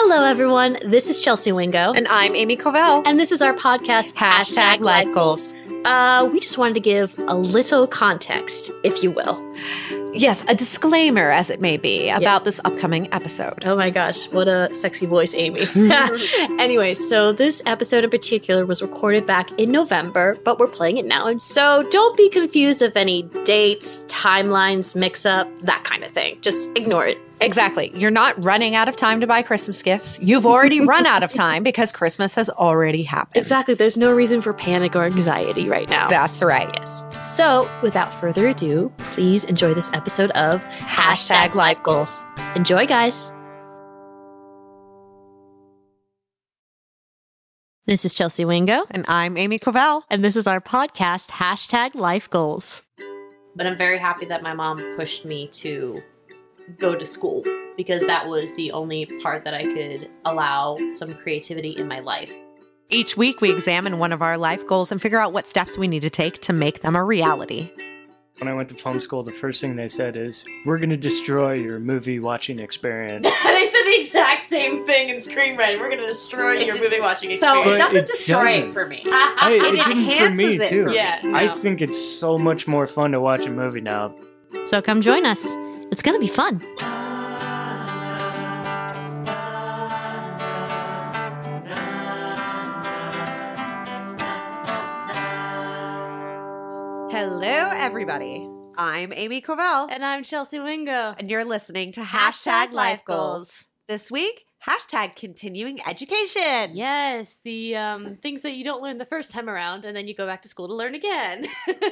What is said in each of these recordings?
Hello, everyone. This is Chelsea Wingo. And I'm Amy Covell. And this is our podcast, Hashtag Life Goals. Uh, we just wanted to give a little context, if you will. Yes, a disclaimer, as it may be, about this upcoming episode. Oh my gosh, what a sexy voice, Amy. anyway, so this episode in particular was recorded back in November, but we're playing it now. So don't be confused of any dates, timelines, mix up, that kind of thing. Just ignore it. Exactly. You're not running out of time to buy Christmas gifts. You've already run out of time because Christmas has already happened. Exactly. There's no reason for panic or anxiety right now. That's right. Yes. So, without further ado, please enjoy this episode of Hashtag Life Goals. Enjoy, guys. This is Chelsea Wingo, And I'm Amy Covell. and this is our podcast, Hashtag Life Goals. But I'm very happy that my mom pushed me to go to school because that was the only part that I could allow some creativity in my life. Each week, we examine one of our life goals and figure out what steps we need to take to make them a reality. When I went to film school, the first thing they said is, "We're going to destroy your movie watching experience." they said the exact same thing in Screenwriting. We're going to destroy It your d- movie watching experience. So it doesn't it destroy it doesn't. for me. Hey, It it didn't for me enhances it too. for me. Yeah, I think it's so much more fun to watch a movie now. So come join us. It's going to be fun. Hello, everybody. I'm Amy Covell, And I'm Chelsea Wingo. and you're listening to Hashtag Hashtag, Life Life Goals. Goals. This week, hashtag continuing education. Yes, the um, things that you don't learn the first time around, and then you go back to school to learn again.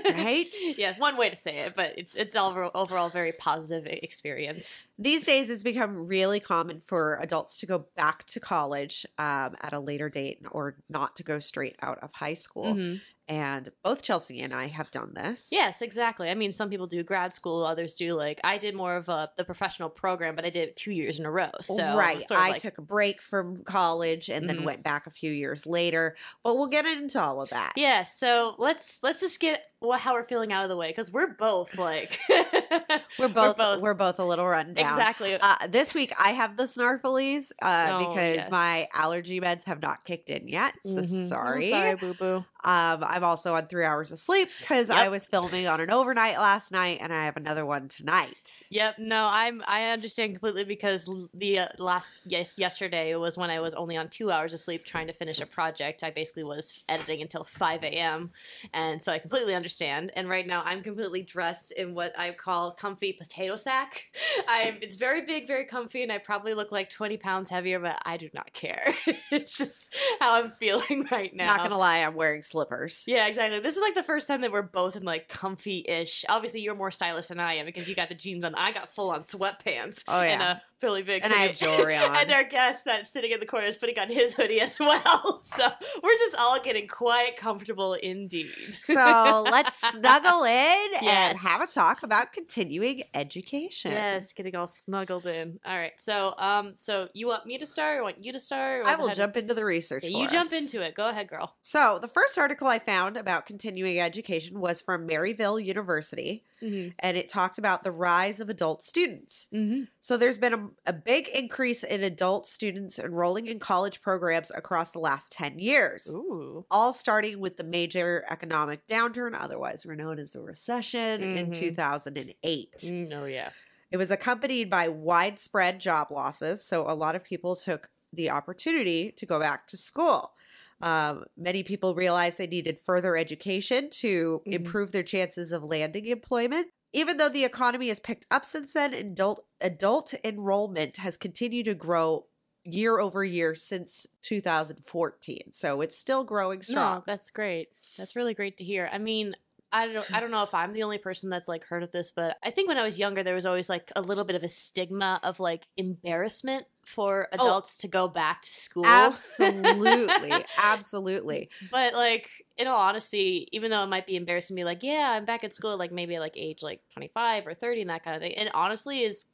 Right? yeah, one way to say it, but it's it's overall, overall very positive experience. These days, it's become really common for adults to go back to college um, at a later date or not to go straight out of high school. Mhm. And both Chelsea and I have done this. Yes, exactly. I mean, some people do grad school, others do like I did more of a the professional program, but I did it two years in a row. So right. sort of I like- took a break from college and Mhm. then went back a few years later. But we'll get into all of that. Yeah, so let's let's just get how we're feeling out of the way because we're both like We're both, both- we're both a little run down. exactly. Uh, this week I have the snarflies uh, Oh, because yes. my allergy meds have not kicked in yet. So Mhm. sorry. Oh, sorry, boo boo. Um, I'm also on three hours of sleep because I was filming on an overnight last night, and I have another one tonight. Yep. No, I'm. I understand completely because the uh, last yes yesterday was when I was only on two hours of sleep trying to finish a project. I basically was editing until five a.m. and so I completely understand. And right now I'm completely dressed in what I call comfy potato sack. I'm. It's very big, very comfy, and I probably look like twenty pounds heavier, but I do not care. it's just how I'm feeling right now. Not gonna lie, I'm wearing slippers. Yeah, exactly. This is like the first time that we're both in like comfy-ish. Obviously, you're more stylish than I am because you got the jeans on. I got full on sweatpants. Oh, and yeah. a really big. And I have jewelry on. and our guest that's sitting in the corner is putting on his hoodie as well. So we're just all getting quite comfortable indeed. So let's snuggle in and have a talk about continuing education. Yes, getting all snuggled in. All right. So, um, so you want me to start? Or want you to start? Or I will jump into the research. Yeah, you jump into it. Go ahead, girl. So, the first article I found about continuing education was from Maryville University, Mm-hmm. and it talked about the rise of adult students. Mm-hmm. So, there's been a, a big increase in adult students enrolling in college programs across the last 10 years. Ooh. All starting with the major economic downturn, otherwise known as a recession, in Mhm. 2008. Mm, oh yeah. It was accompanied by widespread job losses. So a lot of people took the opportunity to go back to school. Um, many people realized they needed further education to Mhm. improve their chances of landing employment. Even though the economy has picked up since then, adult adult enrollment has continued to grow year over year since 2014. So it's still growing strong. No, that's great. That's really great to hear. I mean, I don't I don't know if I'm the only person that's like heard of this, but I think when I was younger there was always like a little bit of a stigma of like embarrassment for oh. adults to go back to school. Absolutely. Absolutely. But like in all honesty, even though it might be embarrassing to be like, yeah, I'm back at school like maybe at like age like 25 or 30 and that kind of thing. It honestly is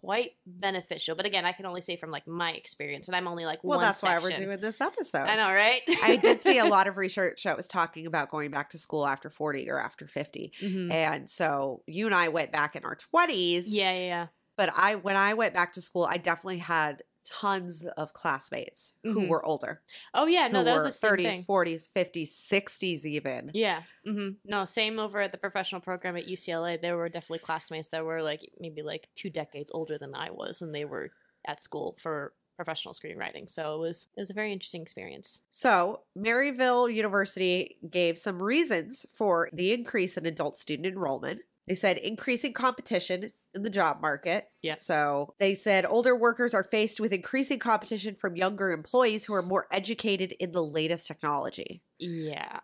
quite beneficial. But again, I can only say from like my experience and I'm only like one. Well, that's why we're doing this episode. I know, right? I did see a lot of research that was talking about going back to school after 40 or after 50. Mhm. And so you and I went back in our 20s. Yeah, yeah, yeah. But I when I went back to school, I definitely had tons of classmates who Mhm. were older. Oh yeah, no, those were was 30s, 40s, 50s, 60s even. Yeah. hmm No, same over at the professional program at UCLA. There were definitely classmates that were like maybe like two decades older than I was, and they were at school for professional screenwriting. So it was it was a very interesting experience. So, Maryville University gave some reasons for the increase in adult student enrollment. They said increasing competition the job market. Yeah. So, they said older workers are faced with increasing competition from younger employees who are more educated in the latest technology. Yeah.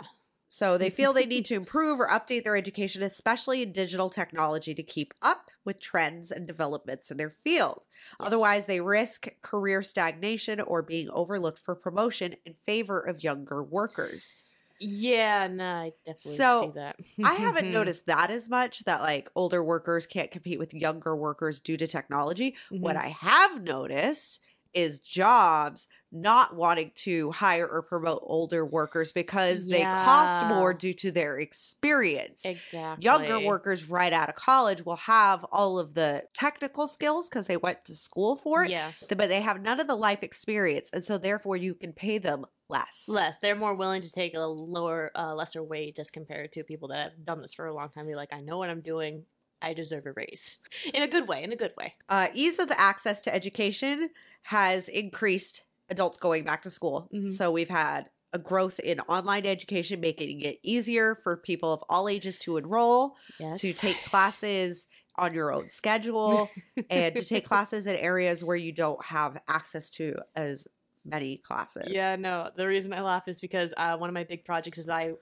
So, they feel they need to improve or update their education, especially in digital technology, to keep up with trends and developments in their field. Otherwise, they risk career stagnation or being overlooked for promotion in favor of younger workers. Yeah, no, I definitely So, see that. I haven't noticed that as much that like older workers can't compete with younger workers due to technology. What Mhm. I have noticed is jobs not wanting to hire or promote older workers because they cost more due to their experience. exactly Younger workers right out of college will have all of the technical skills because they went to school for it, Yeah. but they have none of the life experience. And so, therefore, you can pay them less. Less. They're more willing to take a lower, uh, lesser wage as compared to people that have done this for a long time. Be like, I know what I'm doing. I deserve a raise. In a good way. In a good way. Uh, ease of access to education has increased adults going back to school. Mhm. So we've had a growth in online education, making it easier for people of all ages to enroll, Yes. to take classes on your own schedule, and to take classes in areas where you don't have access to as many classes. Yeah, no. The reason I laugh is because uh, one of my big projects is I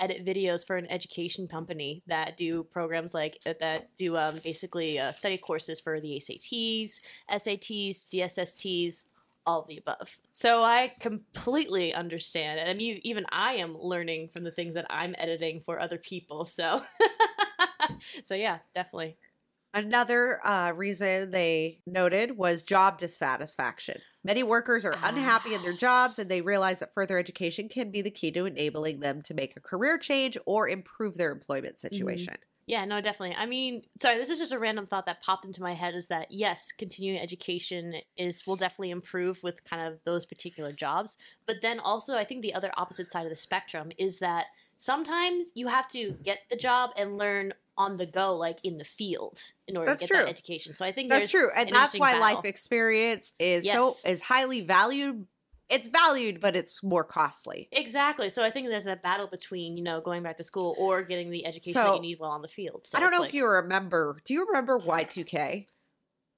edit videos for an education company that do programs like uh, that do um, basically uh, study courses for the ASATs, SATs, DSSTs, all the above. So I completely understand, and I mean, even I am learning from the things that I'm editing for other people. So, so yeah, definitely. Another uh, reason they noted was job dissatisfaction. Many workers are unhappy in their Ah. jobs and they realize that further education can be the key to enabling them to make a career change or improve their employment Mm-hmm. situation. Yeah, no, definitely. I mean, sorry, this is just a random thought that popped into my head is that yes, continuing education is will definitely improve with kind of those particular jobs, but then also I think the other opposite side of the spectrum is that sometimes you have to get the job and learn on the go like in the field in order That's to get true. that education. So I think That's true. And an that's why battle. life experience is so is highly valued. It's valued, but it's more costly. Exactly. So I think there's that battle between, you know, going back to school or getting the education that you need while on the field. So I don't know like, if you remember. Do you remember Y2K?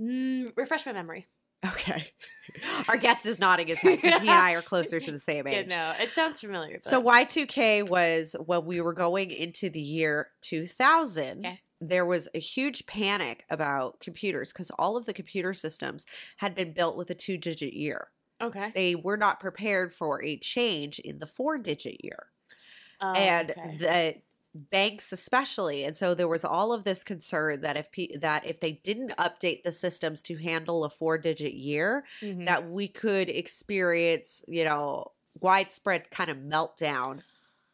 mm, refresh my memory. Okay. Our guest is nodding his head because he and I are closer to the same Yeah, age. no, it sounds familiar. But... So Y2K was when we were going into the year 2000. Okay. There was a huge panic about computers because all of the computer systems had been built with a two digit year. okay. They were not prepared for a change in the four digit year. Oh, and okay. Banks especially and so there was all of this concern that if pe- that if they didn't update the systems to handle a four digit year Mhm. that we could experience, you know, widespread kind of meltdown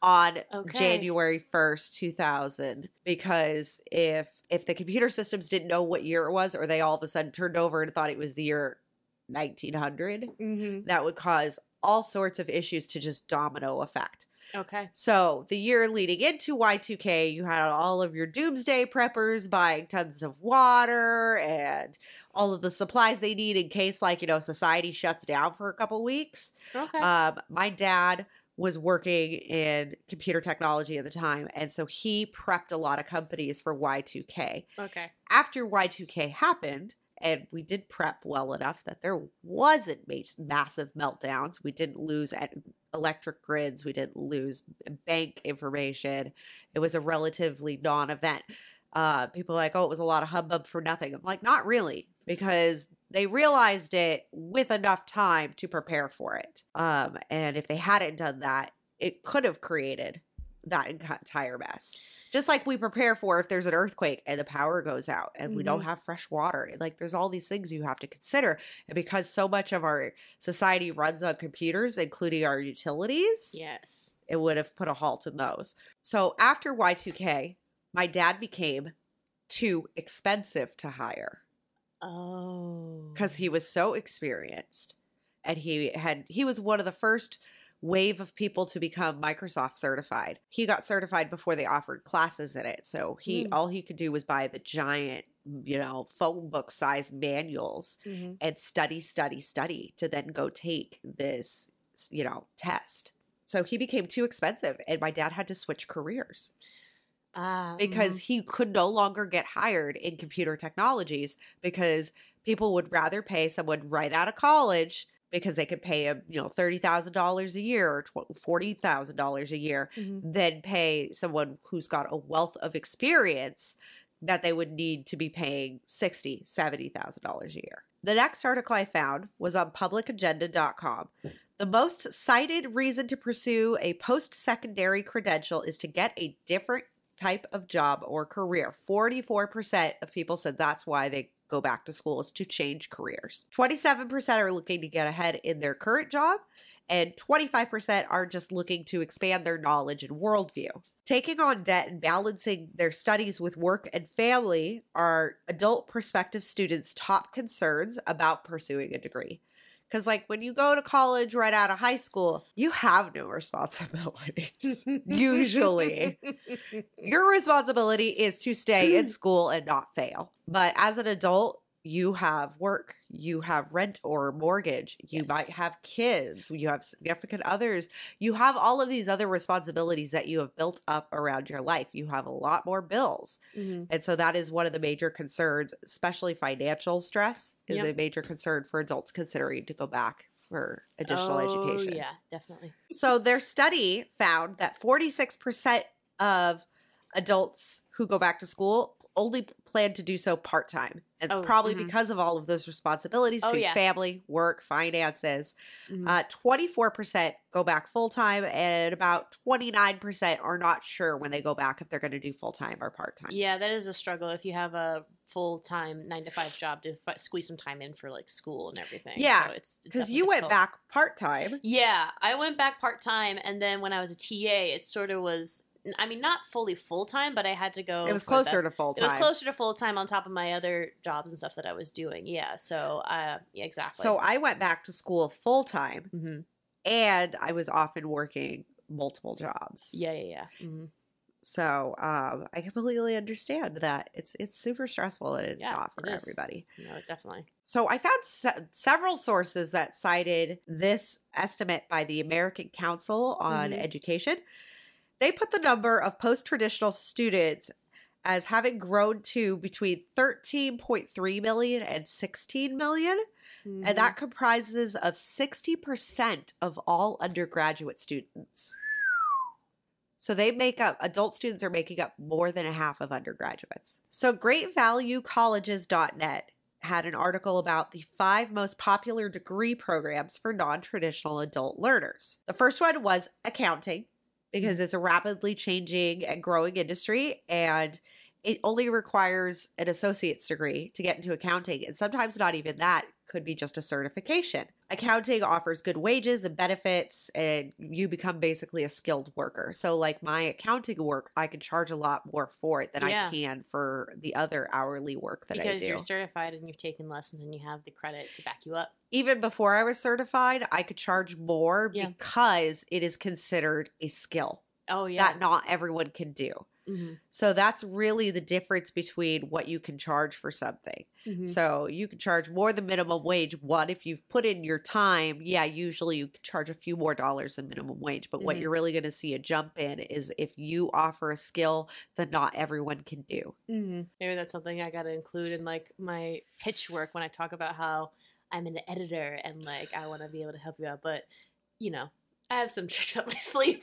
on Okay. January 1st, 2000 because if if the computer systems didn't know what year it was or they all of a sudden turned over and thought it was the year 1900, Mhm. that would cause all sorts of issues to just domino effect. Okay. So the year leading into Y2K, you had all of your doomsday preppers buying tons of water and all of the supplies they need in case, like, you know, society shuts down for a couple weeks. Okay. Um, my dad was working in computer technology at the time, and so he prepped a lot of companies for Y2K. okay. After Y2K happened, and we did prep well enough that there wasn't massive meltdowns. We didn't lose electric grids. We didn't lose bank information. It was a relatively non-event. Uh, people like, oh, it was a lot of hubbub for nothing. I'm like, not really, because they realized it with enough time to prepare for it. Um, and if they hadn't done that, it could have created that entire mess. Just like we prepare for if there's an earthquake and the power goes out and we don't mm-hmm. have fresh water. Like there's all these things you have to consider. And because so much of our society runs on computers, including our utilities, Yes. it would have put a halt in those. So after Y2K, my dad became too expensive to hire. Oh. because he was so experienced and he had he was one of the first wave of people to become Microsoft certified. He got certified before they offered classes in it. So he Mm. all he could do was buy the giant, you know, phone book size manuals Mhm. and study, study, study to then go take this, you know, test. So he became too expensive and my dad had to switch careers Ah, because he could no longer get hired in computer technologies because people would rather pay someone right out of college because they could pay a you know, $30,000 a year or $40,000 a year Mhm. than pay someone who's got a wealth of experience that they would need to be paying $60,000, $70,000 a year. The next article I found was on publicagenda.com. The most cited reason to pursue a post secondary credential is to get a different type of job or career. 44% of people said that's why they go back to school is to change careers. 27% are looking to get ahead in their current job and 25% are just looking to expand their knowledge and worldview. Taking on debt and balancing their studies with work and family are adult prospective students' top concerns about pursuing a degree. Because, like, when you go to college right out of high school, you have no responsibilities. Usually, your responsibility is to stay in school and not fail. But as an adult, you have work, you have rent or mortgage, you Yes. might have kids, you have significant others, you have all of these other responsibilities that you have built up around your life. You have a lot more bills. Mhm. And so that is one of the major concerns, especially financial stress is Yep. a major concern for adults considering to go back for additional Oh, education. Yeah, definitely. So their study found that 46% of adults who go back to school only plan to do so part time. It's Oh, probably mhm. because of all of those responsibilities Oh, to yeah. family, work, finances. Mhm. Uh, 24% go back full time, and about 29% are not sure when they go back if they're going to do full time or part time. yeah, that is a struggle if you have a full time nine to five job to fi- squeeze some time in for like school and everything. Yeah, so it's it's Because you went difficult. back part time. Yeah, I went back part time, and then when I was a TA, it sort of was. I mean, not fully full time, but I had to go. It was closer to full time. It was closer to full time on top of my other jobs and stuff that I was doing. Yeah, so uh, yeah, exactly. So I went back to school full time, hmm and I was often working multiple jobs. yeah, yeah, yeah. hmm So um, I completely understand that it's it's super stressful and it's Yeah, not for everybody. No, definitely. So I found se- several sources that cited this estimate by the American Council on Mhm. Education. They put the number of post-traditional students as having grown to between 13.3 million and 16 million, Mm-hmm. and that comprises of 60% of all undergraduate students. So they make up, adult students are making up more than a half of undergraduates. So greatvaluecolleges.net had an article about the five most popular degree programs for non traditional adult learners. The first one was accounting, because it's a rapidly changing and growing industry, and it only requires an associate's degree to get into accounting. And sometimes not even that could be just a certification. Accounting offers good wages and benefits, and you become basically a skilled worker. So, like my accounting work, I can charge a lot more for it than Yeah. I can for the other hourly work that I do. because do. you're certified and you've taken lessons and you have the credit to back you up. Even before I was certified, I could charge more Yeah. because it is considered a skill Oh yeah. that not everyone can do. Mhm, So that's really the difference between what you can charge for something. mhm. So you can charge more than minimum wage. One, if you've put in your time, yeah, usually you can charge a few more dollars than minimum wage. But what Mhm. you're really going to see a jump in is if you offer a skill that not everyone can do. hmm Maybe that's something I got to include in like my pitch work when I talk about how I'm an editor and like I want to be able to help you out. But you know, I have some tricks up my sleeve.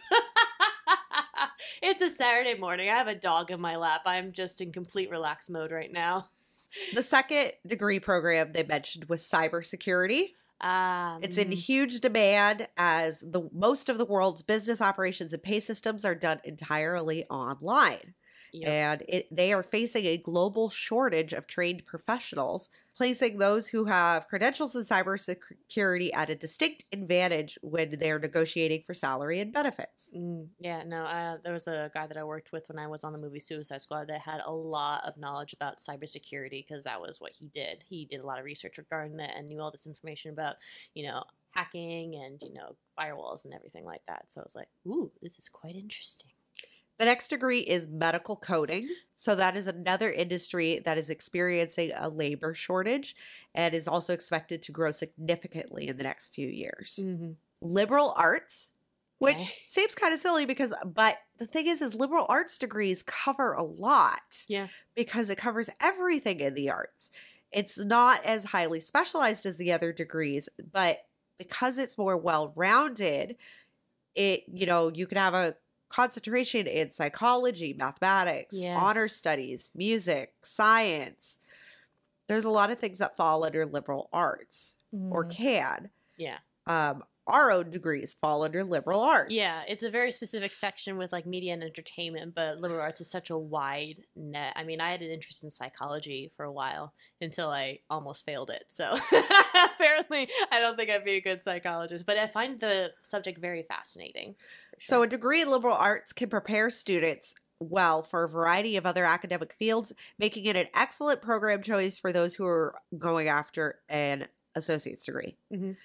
It's a Saturday morning. I have a dog in my lap. I'm just in complete relax mode right now. The second degree program they mentioned was cybersecurity. Um, It's in huge demand as the most of the world's business operations and pay systems are done entirely online. yep. and it, they are facing a global shortage of trained professionals. Placing those who have credentials in cybersecurity at a distinct advantage when they're negotiating for salary and benefits. Mm, yeah, no, uh, there was a guy that I worked with when I was on the movie Suicide Squad that had a lot of knowledge about cybersecurity because that was what he did. He did a lot of research regarding that and knew all this information about, you know, hacking and, you know, firewalls and everything like that. So I was like, ooh, this is quite interesting. The next degree is medical coding. So, that is another industry that is experiencing a labor shortage and is also expected to grow significantly in the next few years. Mm-hmm. Liberal arts, which Okay. seems kind of silly because, but the thing is, is liberal arts degrees cover a lot Yeah. because it covers everything in the arts. It's not as highly specialized as the other degrees, but because it's more well rounded, it, you know, you can have a concentration in psychology, mathematics, honor studies, music, science. There's a lot of things that fall under liberal arts or Mhm. can. Yeah. Um, our own degrees fall under liberal arts. Yeah, it's a very specific section with like media and entertainment, but liberal arts is such a wide net. I mean, I had an interest in psychology for a while until I almost failed it. So apparently, I don't think I'd be a good psychologist, but I find the subject very fascinating. For So, a degree in liberal arts can prepare students well for a variety of other academic fields, making it an excellent program choice for those who are going after an associate's degree. Mhm.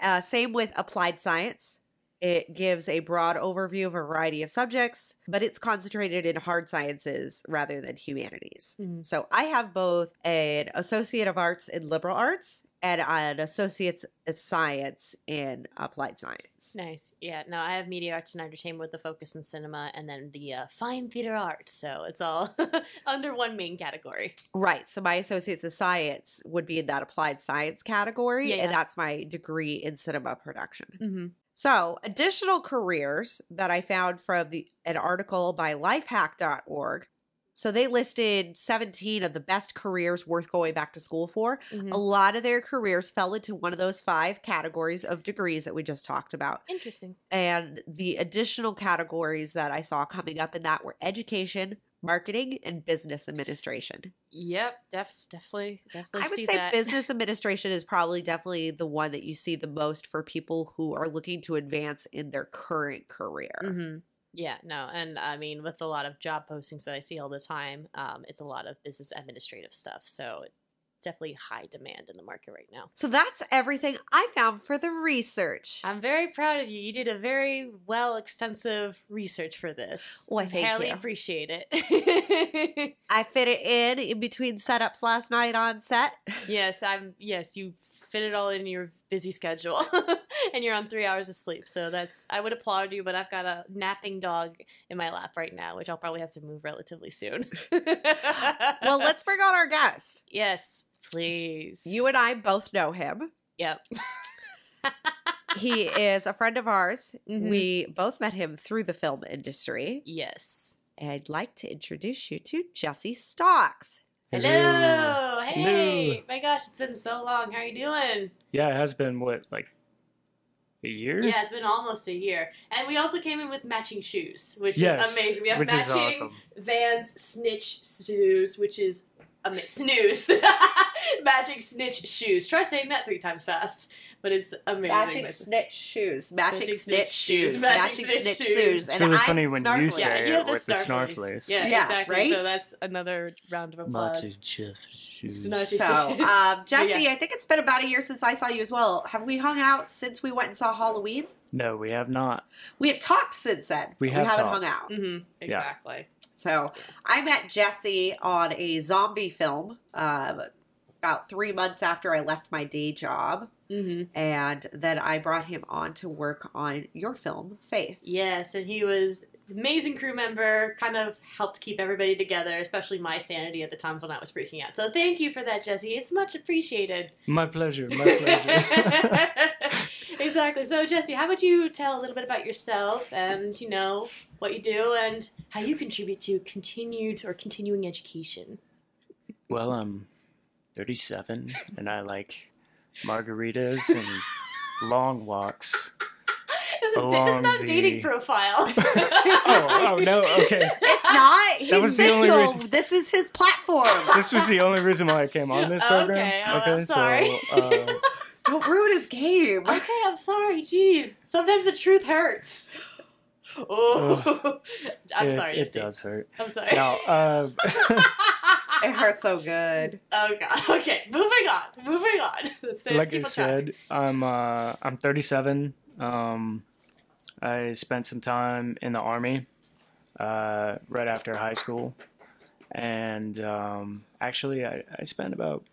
Uh, same with applied science. It gives a broad overview of a variety of subjects, but it's concentrated in hard sciences rather than humanities. Mhm. So I have both an Associate of Arts in Liberal Arts and an Associate of Science in Applied Science. Nice. Yeah. No, I have media arts and entertainment with the focus in cinema and then the uh, fine theater arts. So it's all under one main category. Right. So my associates of science would be in that applied science category, Yeah, and that's my degree in cinema production. Mm-hmm. So additional careers that I found from the an article by lifehack.org. So they listed 17 of the best careers worth going back to school for. Mm-hmm. A lot of their careers fell into one of those five categories of degrees that we just talked about. Interesting. And the additional categories that I saw coming up in that were education, marketing, and business administration. Yep. Def. Definitely. Definitely. I would say that. business administration is probably definitely the one that you see the most for people who are looking to advance in their current career. hmm Yeah, no, and I mean, with a lot of job postings that I see all the time, um, it's a lot of business administrative stuff. So it's definitely high demand in the market right now. So that's everything I found for the research. I'm very proud of you. You did a very well extensive research for this. Why, thank Highly you. appreciate it. I fit it in in between setups last night on set. yes, I'm. Yes, you fit it all in your busy schedule, and you're on three hours of sleep. So that's. I would applaud you, but I've got a napping dog in my lap right now, which I'll probably have to move relatively soon. well, let's bring on our guest. Yes, please. You and I both know him. Yep. He is a friend of ours. Mhm. We both met him through the film industry. Yes. I'd like to introduce you to Jesse Stocks. Hello. Hey. Hello. My gosh, it's been so long. How are you doing? Yeah, it has been what like a year. Yeah, it's been almost a year. And we also came in with matching shoes, which Yes, is amazing. We have which is matching awesome. Vans snitch shoes, which is ama- snooze. Magic snitch shoes. Try saying that three times fast, but it's amazing. Magic It's- snitch shoes. Magic, Matching snitch snitch shoes. Magic, Matching, Matching snitch snitch shoes. shoes. It's And really I'm funny when you snarfling. say yeah, it have with the snarflace. snarflace. Yeah, Yeah, exactly. So that's another round of applause. Lots of just shoes. Snatchy So, um, Jesse, yeah. I think it's been about a year since I saw you as well. Have we hung out since we went and saw Halloween? No, we have not. We have talked since then. We have we haven't talked. hung out. Mm-hmm. Exactly. So I met Jesse on a zombie film uh, about three months after I left my day job. Mm-hmm. And then I brought him on to work on your film, Faith. Yes, and he was amazing crew member. Kind of helped keep everybody together, especially my sanity at the times when I was freaking out. So thank you for that, Jesse. It's much appreciated. My pleasure. My pleasure. exactly. So Jesse, how about you tell a little bit about yourself and you know what you do and how you contribute to continued or continuing education? well, I'm 37 and I like margaritas and long walks. This is, along this is not a dating the- profile. oh, oh no, okay. It's not. He's was the only single. reason- This is his platform. This was the only reason why I came on this program. Okay, oh, I'm sorry. so uh, Don't ruin his game. okay, I'm sorry. Jeez, sometimes the truth hurts. Oh, I'm it, sorry. it Jesse. does hurt. I'm sorry. Now, uh, It hurts so good. oh god. Okay, moving on. Moving on. So like I keep track. said, I'm uh, I'm 37. Um, I spent some time in the army uh, right after high school, and um, actually, I, I spent about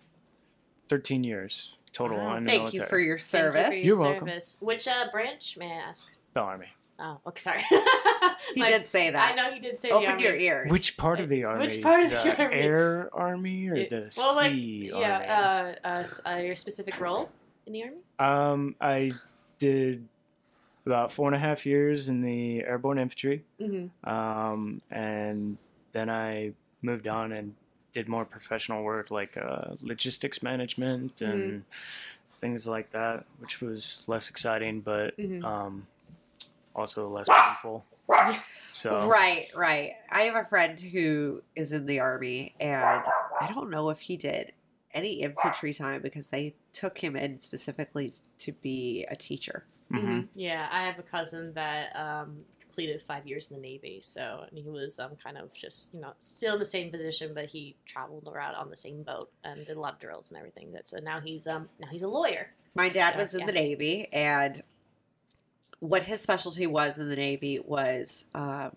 13 years total Wow. in the Thank you for your Thank service. you for your You're welcome. service. Which uh, branch may I ask? the army. Oh, okay, sorry. He My- did say that. I know he did say Open the army. your ears. Which part of the army? Which part of the the army? air army or It- the well, like, sea army? yeah, uh, uh, uh, your specific role in the army? Um, I did about four and a half years in the airborne infantry, Mm-hmm. um, and then I moved on and did more professional work like uh, logistics management and things like that, which was less exciting, but Mhm. um, also less painful. So Right, right. I have a friend who is in the army, and I don't know if he did any infantry time because they took him in specifically to be a teacher. mhm. Yeah, I have a cousin that um, completed five years in the Navy, so and he was um, kind of just you know still in the same position, but he traveled around on the same boat and did a lot of drills and everything. That so now he's um now he's a lawyer. My dad So, was in yeah. the Navy, and what his specialty was in the Navy was um,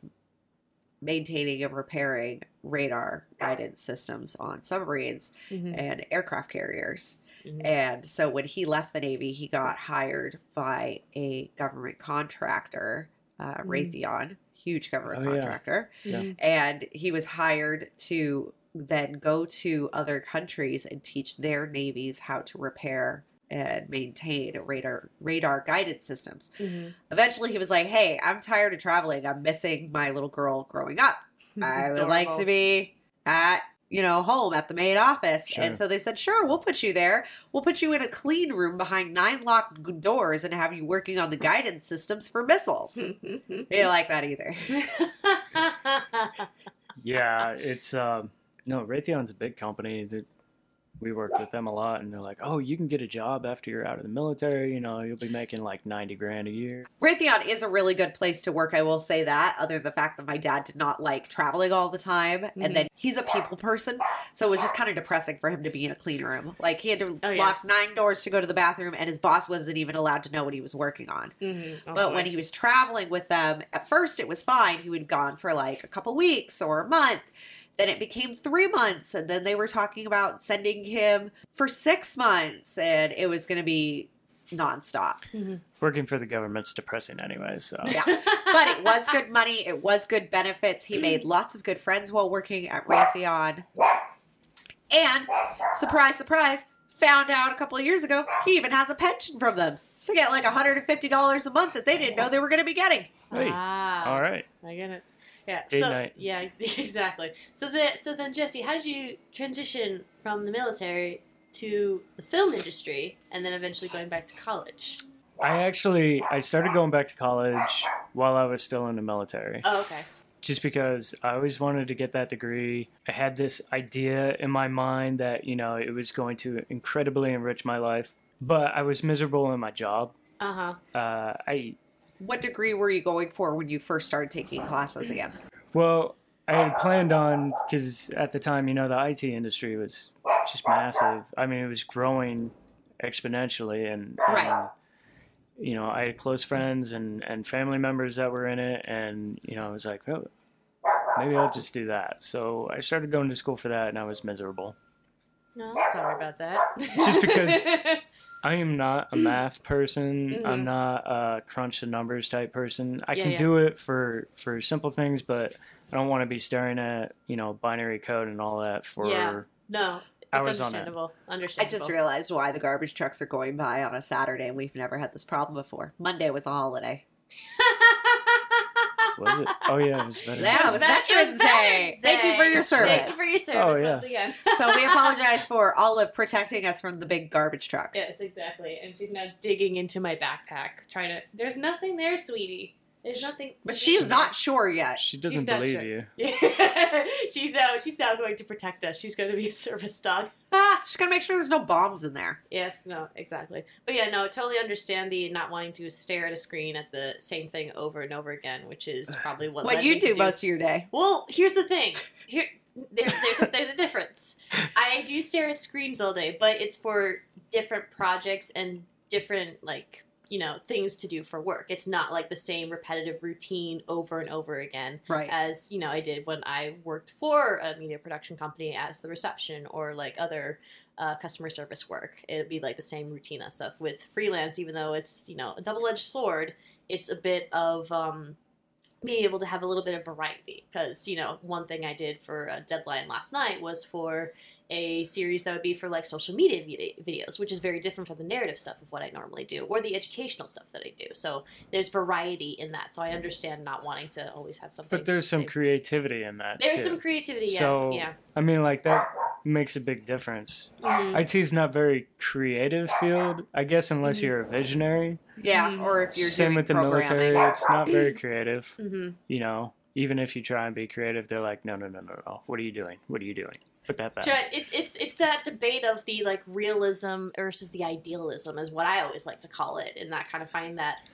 maintaining and repairing radar guidance systems on submarines Mm-hmm. and aircraft carriers. Mhm. And so when he left the Navy, he got hired by a government contractor, uh, Mhm. Raytheon, huge government Oh, contractor. Yeah. Mhm. And he was hired to then go to other countries and teach their navies how to repair and maintain radar radar guidance systems. Mhm. Eventually he was like, "Hey, I'm tired of traveling. I'm missing my little girl growing up. I would like to be at you know home at the main office." Sure. And so they said, "Sure, we'll put you there. We'll put you in a clean room behind nine locked doors and have you working on the guidance systems for missiles." He didn't like that either. Yeah, it's um, no Raytheon's a big company that we work with them a lot, and they're like, oh, you can get a job after you're out of the military. You know, you'll be making like ninety grand a year. Raytheon is a really good place to work. I will say that, other than the fact that my dad did not like traveling all the time. Mhm. And then he's a people person. So it was just kind of depressing for him to be in a clean room. Like he had to Oh, yeah. lock nine doors to go to the bathroom, and his boss wasn't even allowed to know what he was working on. Mhm. Oh, but boy. when he was traveling with them, at first it was fine. He would gone for like a couple weeks or a month. Then it became three months, and then they were talking about sending him for six months, and it was going to be nonstop. Mm-hmm. Working for the government's depressing anyway. So Yeah. but it was good money. It was good benefits. He made lots of good friends while working at Raytheon. And surprise, surprise, found out a couple of years ago he even has a pension from them. So get like $150 a month that they didn't know they were going to be getting. Hey, Wow. all right. My goodness. Yeah. Date so night. yeah, exactly. So the so then Jesse, how did you transition from the military to the film industry and then eventually going back to college? I actually I started going back to college while I was still in the military. Oh, okay. just because I always wanted to get that degree. I had this idea in my mind that, you know, it was going to incredibly enrich my life, but I was miserable in my job. Uh-huh. Uh, I, What degree were you going for when you first started taking classes again? well, I had planned on, because at the time, you know, the IT industry was just massive. I mean, it was growing exponentially, and, Right. and you know, I had close friends and, and family members that were in it, and, you know, I was like, oh, maybe I'll just do that. So I started going to school for that, and I was miserable. No, sorry about that. Just because- I am not a math person. Mhm. I'm not a crunch the numbers type person. I Yeah, can yeah. do it for for simple things, but I don't want to be staring at you know binary code and all that for. Yeah. no, it's Hours on understandable. I just realized why the garbage trucks are going by on a Saturday and we've never had this problem before. Monday was a holiday. Was it? Oh yeah, it was Veterans. Yeah, it was Veterans Day. Thank you for your service. Thank you for your service Oh, yeah. once again. so we apologize for Olive protecting us from the big garbage truck. Yes, exactly. And she's now digging into my backpack, trying to. There's nothing there, sweetie. There's nothing. But she's not sure yet. She doesn't not believe sure. you. Yeah. she's now. She's now going to protect us. She's going to be a service dog. Ah, She's gonna make sure there's no bombs in there. Yes, no, exactly. But yeah, no, totally understand the not wanting to stare at a screen at the same thing over and over again, which is probably what, What led you me to do most of your day. Well, here's the thing. Here, there's there's a, there's a difference. I do stare at screens all day, but it's for different projects and different like you know things to do for work. It's not like the same repetitive routine over and over again Right. as you know I did when I worked for a media production company as the reception or like other uh, customer service work. It'd be like the same routine and stuff. With freelance, even though it's you know a double edged sword, it's a bit of um, being able to have a little bit of variety. Because you know one thing I did for a deadline last night was for a series that would be for like social media vid- videos, which is very different from the narrative stuff of what I normally do, or the educational stuff that I do. So there's variety in that. So I understand not wanting to always have something. But there's some creativity in that There's too. some creativity, yeah. So- yeah. I mean, like that makes a big difference. Mhm. IT's not very creative field, I guess, unless Mhm. you're a visionary. Yeah, Mhm. or if you're Same doing with the military, it's not very creative. Mhm. You know, even if you try and be creative, they're like, no, no, no, no, no. What are you doing? What are you doing? Put that back. It, it's it's that debate of the like realism versus the idealism is what I always like to call it, and that kind of find that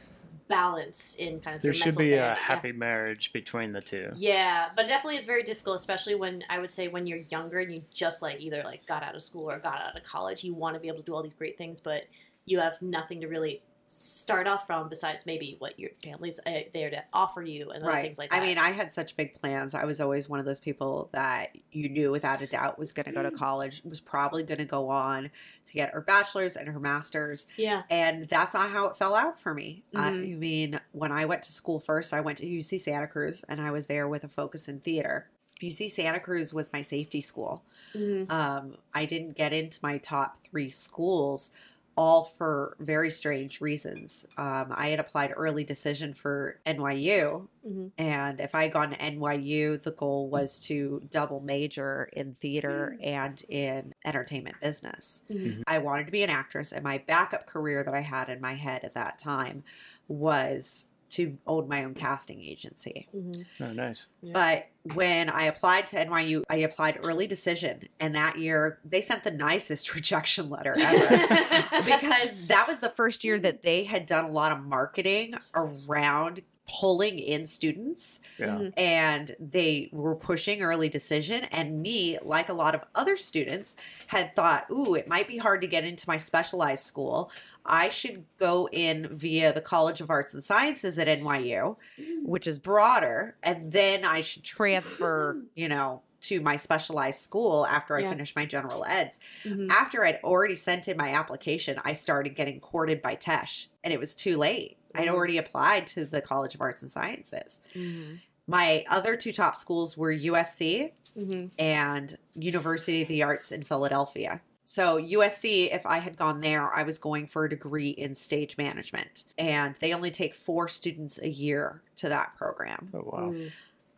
balance in kind of There the should mental be a sanity. Yeah. happy marriage between the two. Yeah, but definitely it's very difficult, especially when I would say when you're younger and you just like either like got out of school or got out of college. You want to be able to do all these great things, but you have nothing to really start off from besides maybe what your family's uh, there to offer you and other Right. things like that. I mean, I had such big plans. I was always one of those people that you knew without a doubt was going to go to college, was probably going to go on to get her bachelor's and her master's. yeah, And that's not how it fell out for me. I Mhm. mean, when I went to school first, I went to UC Santa Cruz and I was there with a focus in theater. UC Santa Cruz was my safety school. Mhm. Um, I didn't get into my top three schools, all for very strange reasons. Um, I had applied early decision for NYU, Mhm. and if I had gone to NYU, the goal was to double major in theater and in entertainment business. Mhm. I wanted to be an actress, and my backup career that I had in my head at that time was to own my own casting agency. Mhm. Oh, nice. Yeah. But when I applied to NYU, I applied early decision, and that year they sent the nicest rejection letter ever because that was the first year that they had done a lot of marketing around pulling in students Yeah. Mhm. and they were pushing early decision and me like a lot of other students had thought ooh it might be hard to get into my specialized school i should go in via the college of arts and sciences at nyu which is broader and then i should transfer you know to my specialized school after i Yeah. finish my general eds Mhm. after i'd already sent in my application i started getting courted by Tisch and it was too late i'd Mhm. already applied to the college of arts and sciences Mhm. my other two top schools were USC Mhm. and University of the Arts in Philadelphia. So, USC, if I had gone there, I was going for a degree in stage management. And they only take four students a year to that program. Oh, wow. Mhm.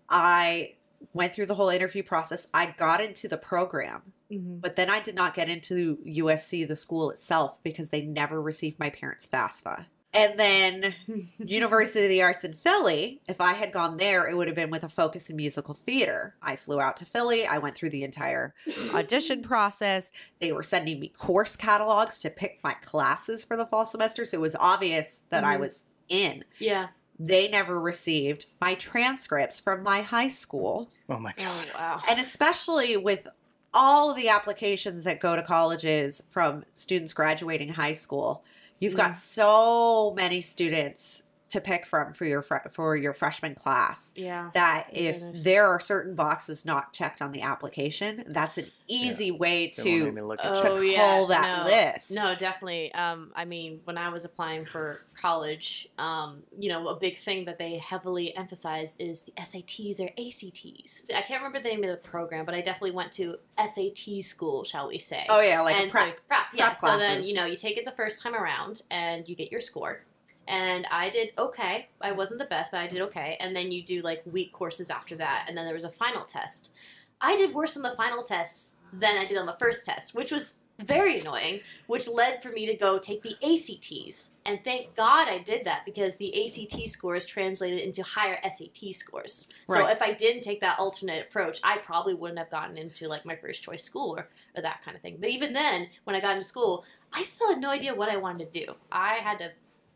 I went through the whole interview process. I got into the program, Mhm. but then I did not get into USC, the school itself, because they never received my parents' FAFSA. And then University of the Arts in Philly, if I had gone there, it would have been with a focus in musical theater. I flew out to Philly. I went through the entire audition process. They were sending me course catalogs to pick my classes for the fall semester. So it was obvious that I Mhm. was in. Yeah. They never received my transcripts from my high school. Oh my god. Oh wow. And especially with all of the applications that go to colleges from students graduating high school, you've got so many students to pick from for your fre- for your freshman class Yeah. that Oh, if goodness. there are certain boxes not checked on the application, that's an easy way They won't to look Oh, to you. call that no. list. No, definitely. Um, I mean, when I was applying for college, um, you know, a big thing that they heavily emphasize is the SATs or ACTs. I can't remember the name of the program, but I definitely went to SAT school, shall we say? Oh yeah, like and prep. so prep, yeah. prep so then you know you take it the first time around and you get your score, and I did okay. I wasn't the best, but I did okay. And then you do like week courses after that, and then there was a final test. I did worse on the final test than I did on the first test, which was very annoying, which led for me to go take the ACTs. And thank God I did that because the ACT scores translated into higher SAT scores. So if I didn't take that alternate approach, I probably wouldn't have gotten into like my first choice school or, or that kind of thing. But even then, when I got into school, I still had no idea what I wanted to do. I had to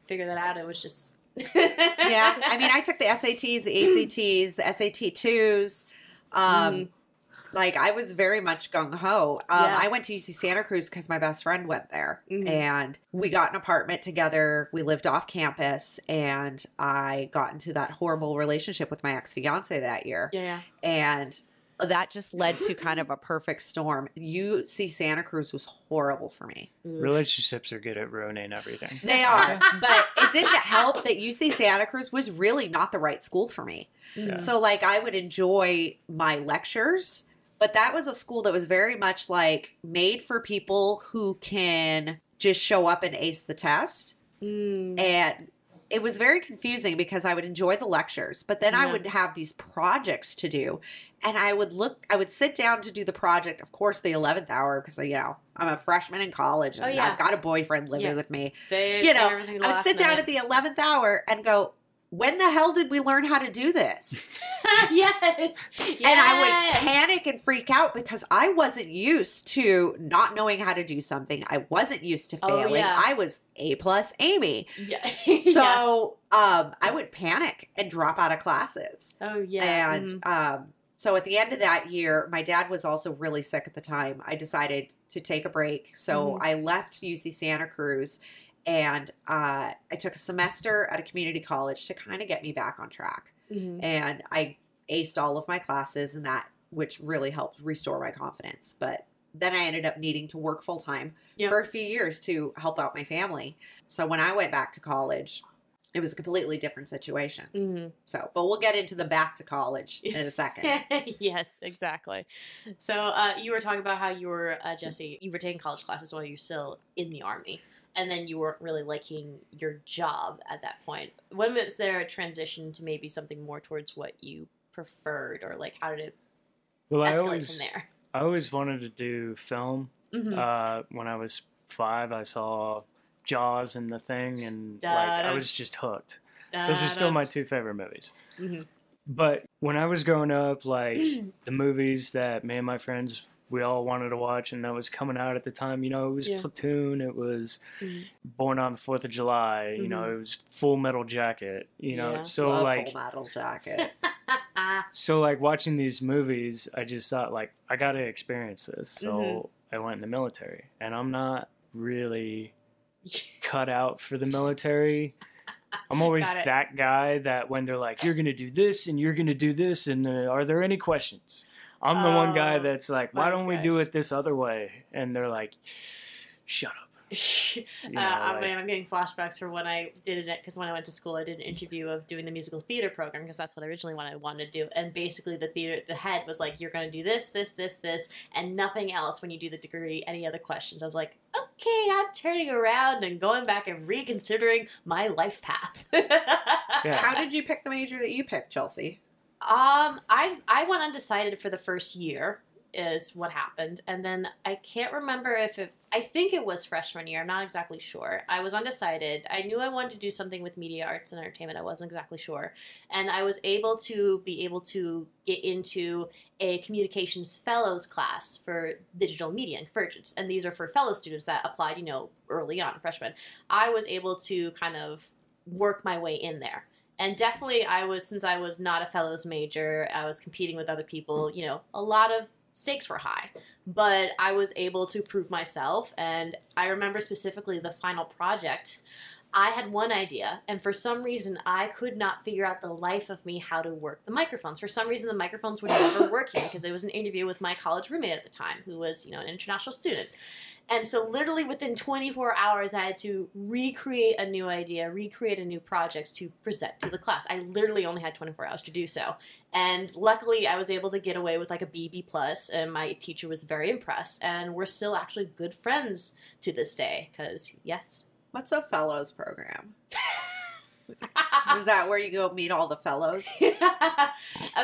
figure that out. It was just yeah, I mean, I took the SATs, the ACTs, the SAT twos. Um, Mhm. Like I was very much gung ho. Um, Yeah. I went to UC Santa Cruz because my best friend went there, Mhm. and we got an apartment together. We lived off campus, and I got into that horrible relationship with my ex fiance that year, yeah. and that just led to kind of a perfect storm. UC Santa Cruz was horrible for me. Relationships are good at ruining everything. They are, but it didn't help that UC Santa Cruz was really not the right school for me. Mhm. So like I would enjoy my lectures, but that was a school that was very much like made for people who can just show up and ace the test. Mm. And it was very confusing because I would enjoy the lectures, but then I would have these projects to do. And I would look I would sit down to do the project, of course the 11th hour because you know, I'm a freshman in college and Oh, yeah. I've got a boyfriend living Yeah. with me Save, you save know, everything to the I would last sit down minute. at the 11th hour and go, when the hell did we learn how to do this? yes. And I would panic and freak out because I wasn't used to not knowing how to do something. I wasn't used to Oh, failing. yeah. I was A plus Amy. Yeah. So um, I would panic and drop out of classes. oh yeah. And mhm. um, so at the end of that year, my dad was also really sick at the time. I decided to take a break. So Mhm. I left UC Santa Cruz and uh, I took a semester at a community college to kind of get me back on track. Mhm. And I aced all of my classes and that, which really helped restore my confidence. But then I ended up needing to work full time Yep. for a few years to help out my family. So when I went back to college, it was a completely different situation. Mhm. So, but we'll get into the back to college in a second. yes, exactly. So uh, you were talking about how you were uh, Jesse. You were taking college classes while you were still in the army, and then you weren't really liking your job at that point. When was there a transition to maybe something more towards what you preferred, or like how did it Well, I escalate always, from there? I always wanted to do film. Mhm. Uh, when I was five, I saw Jaws and The Thing, and like. I was just hooked. Those are still my two favorite movies. Mhm. But when I was growing up, like the movies that me and my friends we all wanted to watch, and that was coming out at the time, you know, it was Yeah. Platoon, it was Mhm. Born on the Fourth of July, you know, Mhm. it was Full Metal Jacket, you know. Yeah. So Love like, Full Metal Jacket. so like watching these movies, I just thought like I got to experience this. So Mhm. I went in the military, and I'm not really cut out for the military. I'm always that guy that when they're like, "You're gonna do this and you're gonna do this," and uh, are there any questions? I'm the one guy Oh, that's like, "Why don't we do it this other way?" And they're like, "Shut up." uh, know, I like- mean, I'm getting flashbacks for when I did it because when I went to school, I did an interview of doing the musical theater program because that's what I originally what I wanted to do. And basically, the theater, the head was like, "You're going to do this, this, this, this, and nothing else when you do the degree. Any other questions?" I was like, "Okay, I'm turning around and going back and reconsidering my life path." Yeah. How did you pick the major that you picked, Chelsea? Um, I I went undecided for the first year is what happened, and then I can't remember if it. I think it was freshman year. I'm not exactly sure. I was undecided. I knew I wanted to do something with media arts and entertainment. I wasn't exactly sure, and I was able to be able to get into a communications fellows class for digital media and convergence, and these are for fellow students that applied, you know, early on, freshmen. I was able to kind of work my way in there and definitely i was since i was not a fellows major i was competing with other people you know a lot of stakes were high. But i was able to prove myself and i remember specifically the final project i had one idea and for some reason i could not figure out the life of me how to work the microphones for some reason the microphones were never working because it was an interview with my college roommate at the time who was you know an international student and so, literally within 24 hours, I had to recreate a new idea, recreate a new project to present to the class. I literally only had 24 hours to do so. And luckily, I was able to get away with like a BB plus, and my teacher was very impressed. And we're still actually good friends to this day. Because yes, What's a fellows program? Is that where you go meet all the fellows? a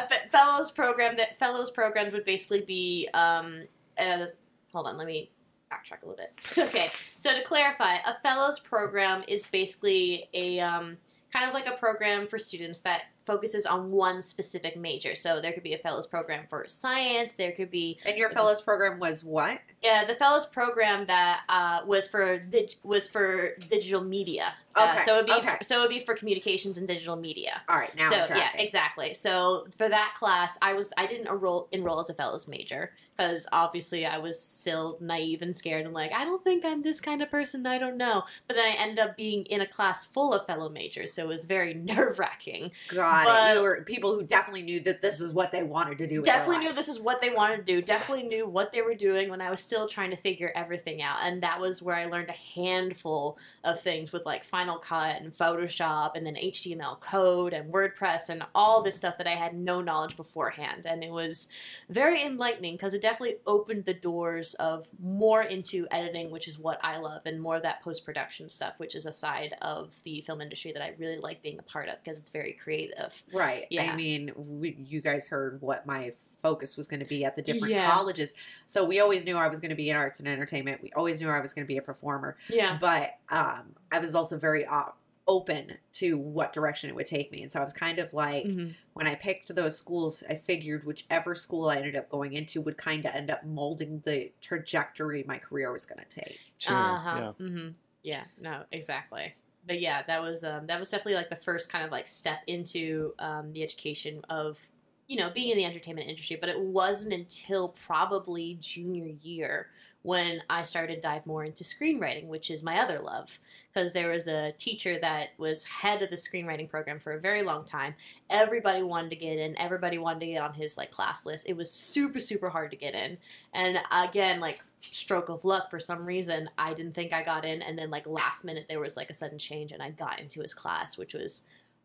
fe- fellows program that fellows programs would basically be um uh, hold on let me backtrack a little bit okay so to clarify a fellows program is basically a um kind of like a program for students that focuses on one specific major so there could be a fellows program for science there could be And your fellows program was what? yeah, the fellows program that uh, was for was for digital media. Uh, so it'd be okay. so it'd be for communications and digital media. All right, now so yeah, exactly. So for that class, I was I didn't enroll enroll as a fellows major because obviously I was still naive and scared and like I don't think I'm this kind of person. I don't know. But then I ended up being in a class full of fellow majors, so it was very nerve wracking. Got But-. You were people who definitely knew that this is what they wanted to do. definitely knew this is what they wanted to do definitely knew what they were doing when i was still trying to figure everything out and that was where i learned a handful of things with like final cut and photoshop and then html code and wordpress and all this stuff that i had no knowledge beforehand and it was very enlightening because it definitely opened the doors of more into editing which is what i love and more of that post-production stuff which is a side of the film industry that i really like being a part of because it's very creative Right. Yeah. I mean, we, you guys heard what my focus was going to be at the different Yeah. colleges. So we always knew I was going to be in arts and entertainment. We always knew I was going to be a performer. yeah But um, I was also very uh, open to what direction it would take me. And so I was kind of like, Mhm. when I picked those schools, I figured whichever school I ended up going into would kind of end up molding the trajectory my career was going to take. Sure. Uh-huh. Yeah. hmm Yeah. No. Exactly. But yeah, that was um, that was definitely like the first kind of like step into um, the education of you know being in the entertainment industry. But it wasn't until probably junior year when I started to dive more into screenwriting, which is my other love. Because there was a teacher that was head of the screenwriting program for a very long time. Everybody wanted to get in. Everybody wanted to get on his like class list. It was super super hard to get in. And again, like stroke of luck for some reason i didn't think i got in and then like last minute there was like a sudden change and i got into his class which was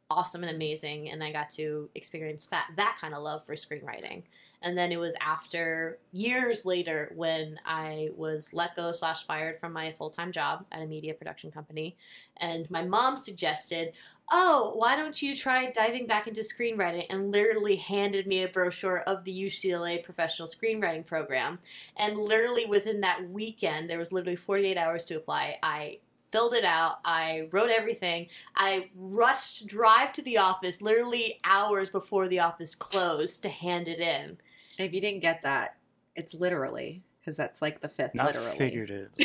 awesome and amazing and i got to experience that that kind of love for screenwriting. And then it was after years later when i was let go slash fired from my full-time job at a media production company and my mom suggested oh why don't you try diving back into screenwriting? and literally handed me a brochure of the ucla professional screenwriting program. And literally within that weekend, there was literally 48 hours to apply. I filled it out. I wrote everything. I rushed drive to the office literally hours before the office closed to hand it in. If you didn't get that, it's literally because that's like the fifth Not literally. figurative.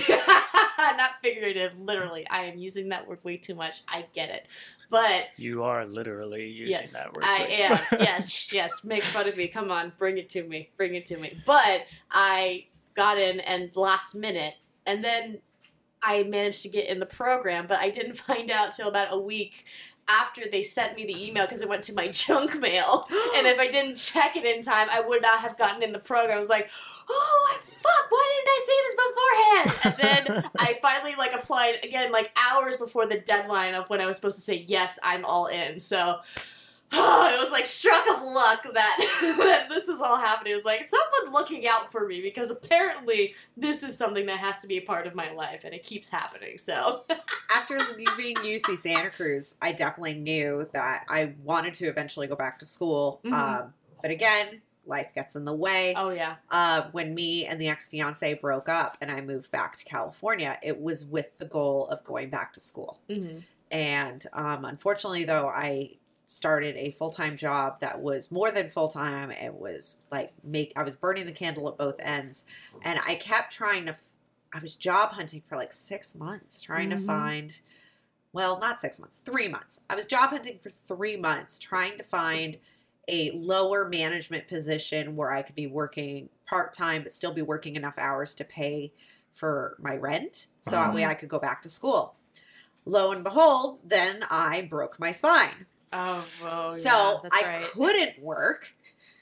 Not figurative, literally. I am using that word way too much. I get it. But You are literally using yes, that word. I please. am. yes, yes. Make fun of me. Come on, bring it to me. Bring it to me. But I got in and last minute, and then I managed to get in the program, but I didn't find out till about a week after they sent me the email because it went to my junk mail. And if I didn't check it in time, I would not have gotten in the program. I was like, oh my fuck, why didn't I say this beforehand? And then I finally like applied again like hours before the deadline of when I was supposed to say yes, I'm all in. So it was like struck of luck that, that this is all happening. It was like someone's looking out for me because apparently this is something that has to be a part of my life and it keeps happening. So After leaving UC Santa Cruz, I definitely knew that I wanted to eventually go back to school. Mhm. Um, but again, life gets in the way. oh yeah. Uh, when me and the ex fiance broke up and I moved back to California, it was with the goal of going back to school. hmm And um, unfortunately, though, I started a full time job that was more than full time. It was like make I was burning the candle at both ends, and I kept trying to. i was job hunting for like six months, trying Mhm. to find. Well, not six months, three months. I was job hunting for three months, trying to find a lower management position where I could be working part time, but still be working enough hours to pay for my rent, so that way I could go back to school. Lo and behold, then I broke my spine. Oh, whoa, so yeah, that's I right. couldn't work.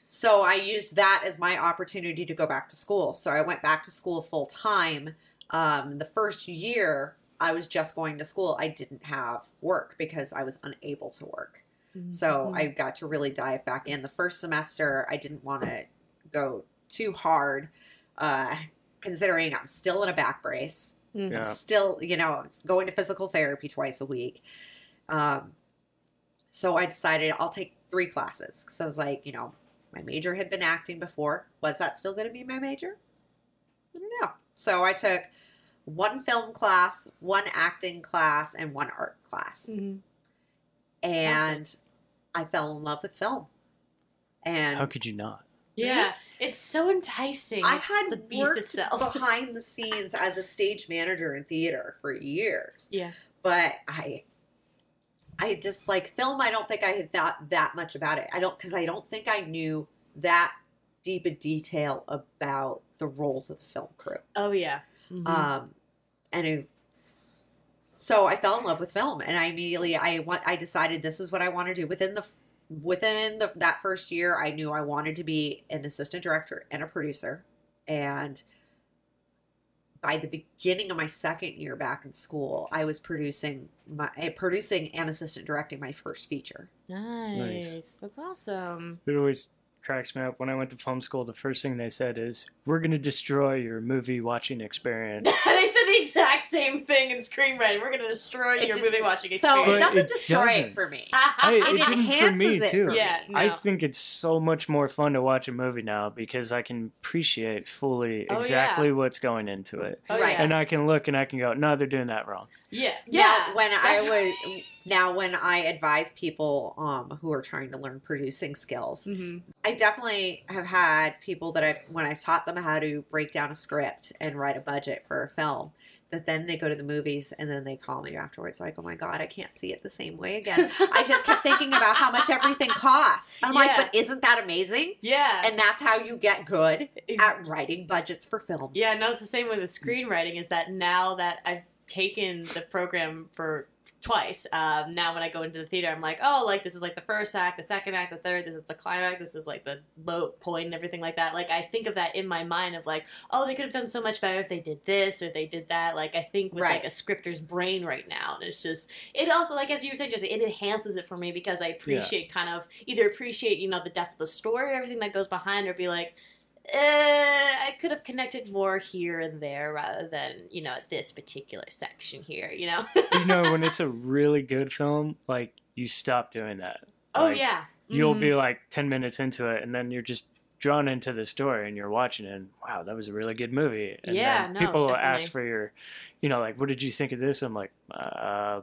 So I used that as my opportunity to go back to school. So I went back to school full time. Um, the first year I was just going to school, I didn't have work because I was unable to work. So Mhm. I got to really dive back in. The first semester, I didn't want to go too hard, uh, considering I'm still in a back brace. Mhm. Yeah. Still, you know, going to physical therapy twice a week. Um, so I decided I'll take three classes because I was like, you know, my major had been acting before. Was that still going to be my major? I don't know. So I took one film class, one acting class, and one art class. Mhm. And I fell in love with film. And How could you not? Yeah, Right? it's so enticing. I It's had the beast worked itself. behind the scenes as a stage manager in theater for years. yeah, but I I just like film I don't think I had thought that much about it. I don't cuz I don't think I knew that deep a detail about the roles of the film crew. oh yeah. Mhm. Um and it, so I fell in love with film and I immediately I want I decided this is what I want to do within the within the that first year I knew I wanted to be an assistant director and a producer and by the beginning of my second year back in school I was producing my eh, producing and assistant directing my first feature. nice. That's awesome. It always cracks me up when I went to film school. The first thing they said is, "We're going to destroy your movie watching experience." they said the exact same thing in screenwriting. We're gonna destroy It your did- movie watching experience. So it doesn't it destroy it doesn't. for me. I, It it didn't for enhances me it too. for me. Yeah, no. I think it's so much more fun to watch a movie now because I can appreciate fully Oh, yeah. exactly what's going into it. oh, Right. And I can look and I can go, no, they're doing that wrong. Yeah, Now, yeah. when I was now when I advise people um, who are trying to learn producing skills, Mhm. I definitely have had people that I've when I've taught them how to break down a script and write a budget for a film. That then they go to the movies and then they call me afterwards like, oh my god, I can't see it the same way again. I just kept thinking about how much everything costs. I'm Yeah. like, but isn't that amazing? yeah, And that's how you get good at writing budgets for films. Yeah, no, it's the same with the screenwriting. Is that now that I've taken the program for twice, um, now when I go into the theater, I'm like, oh, like this is like the first act, the second act, the third. This is the climax. This is like the low point and everything like that. Like I think of that in my mind of like, oh, they could have done so much better if they did this or if they did that. Like I think with Right. like a scripter's brain right now, and it's just it also like as you were saying, just it enhances it for me because I appreciate kind of either appreciate you know the depth of the story, everything that goes behind, or be like uh, I could have connected more here and there rather than you know at this particular section here. You know. you know, when it's a really good film, like you stop doing that. oh Like, yeah. You'll Mhm. be like 10 minutes into it and then you're just drawn into the story and you're watching it and wow, that was a really good movie. And Yeah, no, people will definitely. ask for your, you know, like, what did you think of this? I'm like, uh,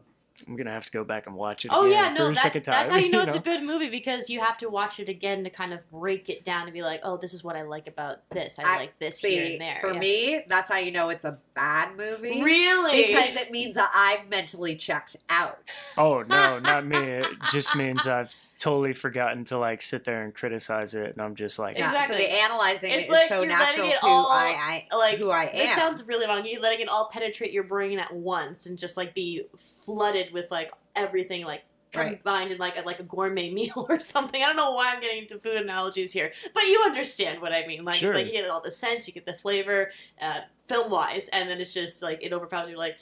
I'm going to have to go back and watch it Oh again yeah, no, that, second time. that's how you know it's a good movie because you have to watch it again to kind of break it down and be like, oh, this is what I like about this. I, I- like this See, here and there. for yeah. me, that's how you know it's a bad movie. really, Because it means that I've mentally checked out. Oh, no, not me. It just means I've totally forgotten to like sit there and criticize it. And I'm just like, Yeah, Exactly. So the analyzing It's is like so you're letting natural it to all, I, I like who I This am. sounds really wrong. You're letting it all penetrate your brain at once and just like be flooded with like everything like Right. combined in like a, like a gourmet meal or something. I don't know why I'm getting into food analogies here, but you understand what I mean. Like Sure. it's like you get all the sense, you get the flavor, uh, film wise, and then it's just like it overpowers you. Like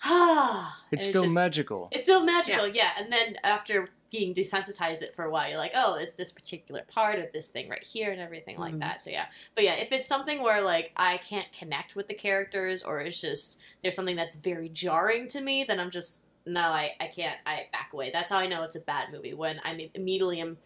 ah, it's still just- magical. It's still magical, yeah. And then after being desensitized it for a while, you're like, oh, it's this particular part of this thing right here and everything like Mhm. that. So yeah. But yeah, if it's something where like I can't connect with the characters or it's just there's something that's very jarring to me, then I'm just no, I, I can't I back away. That's how I know it's a bad movie when I immediately am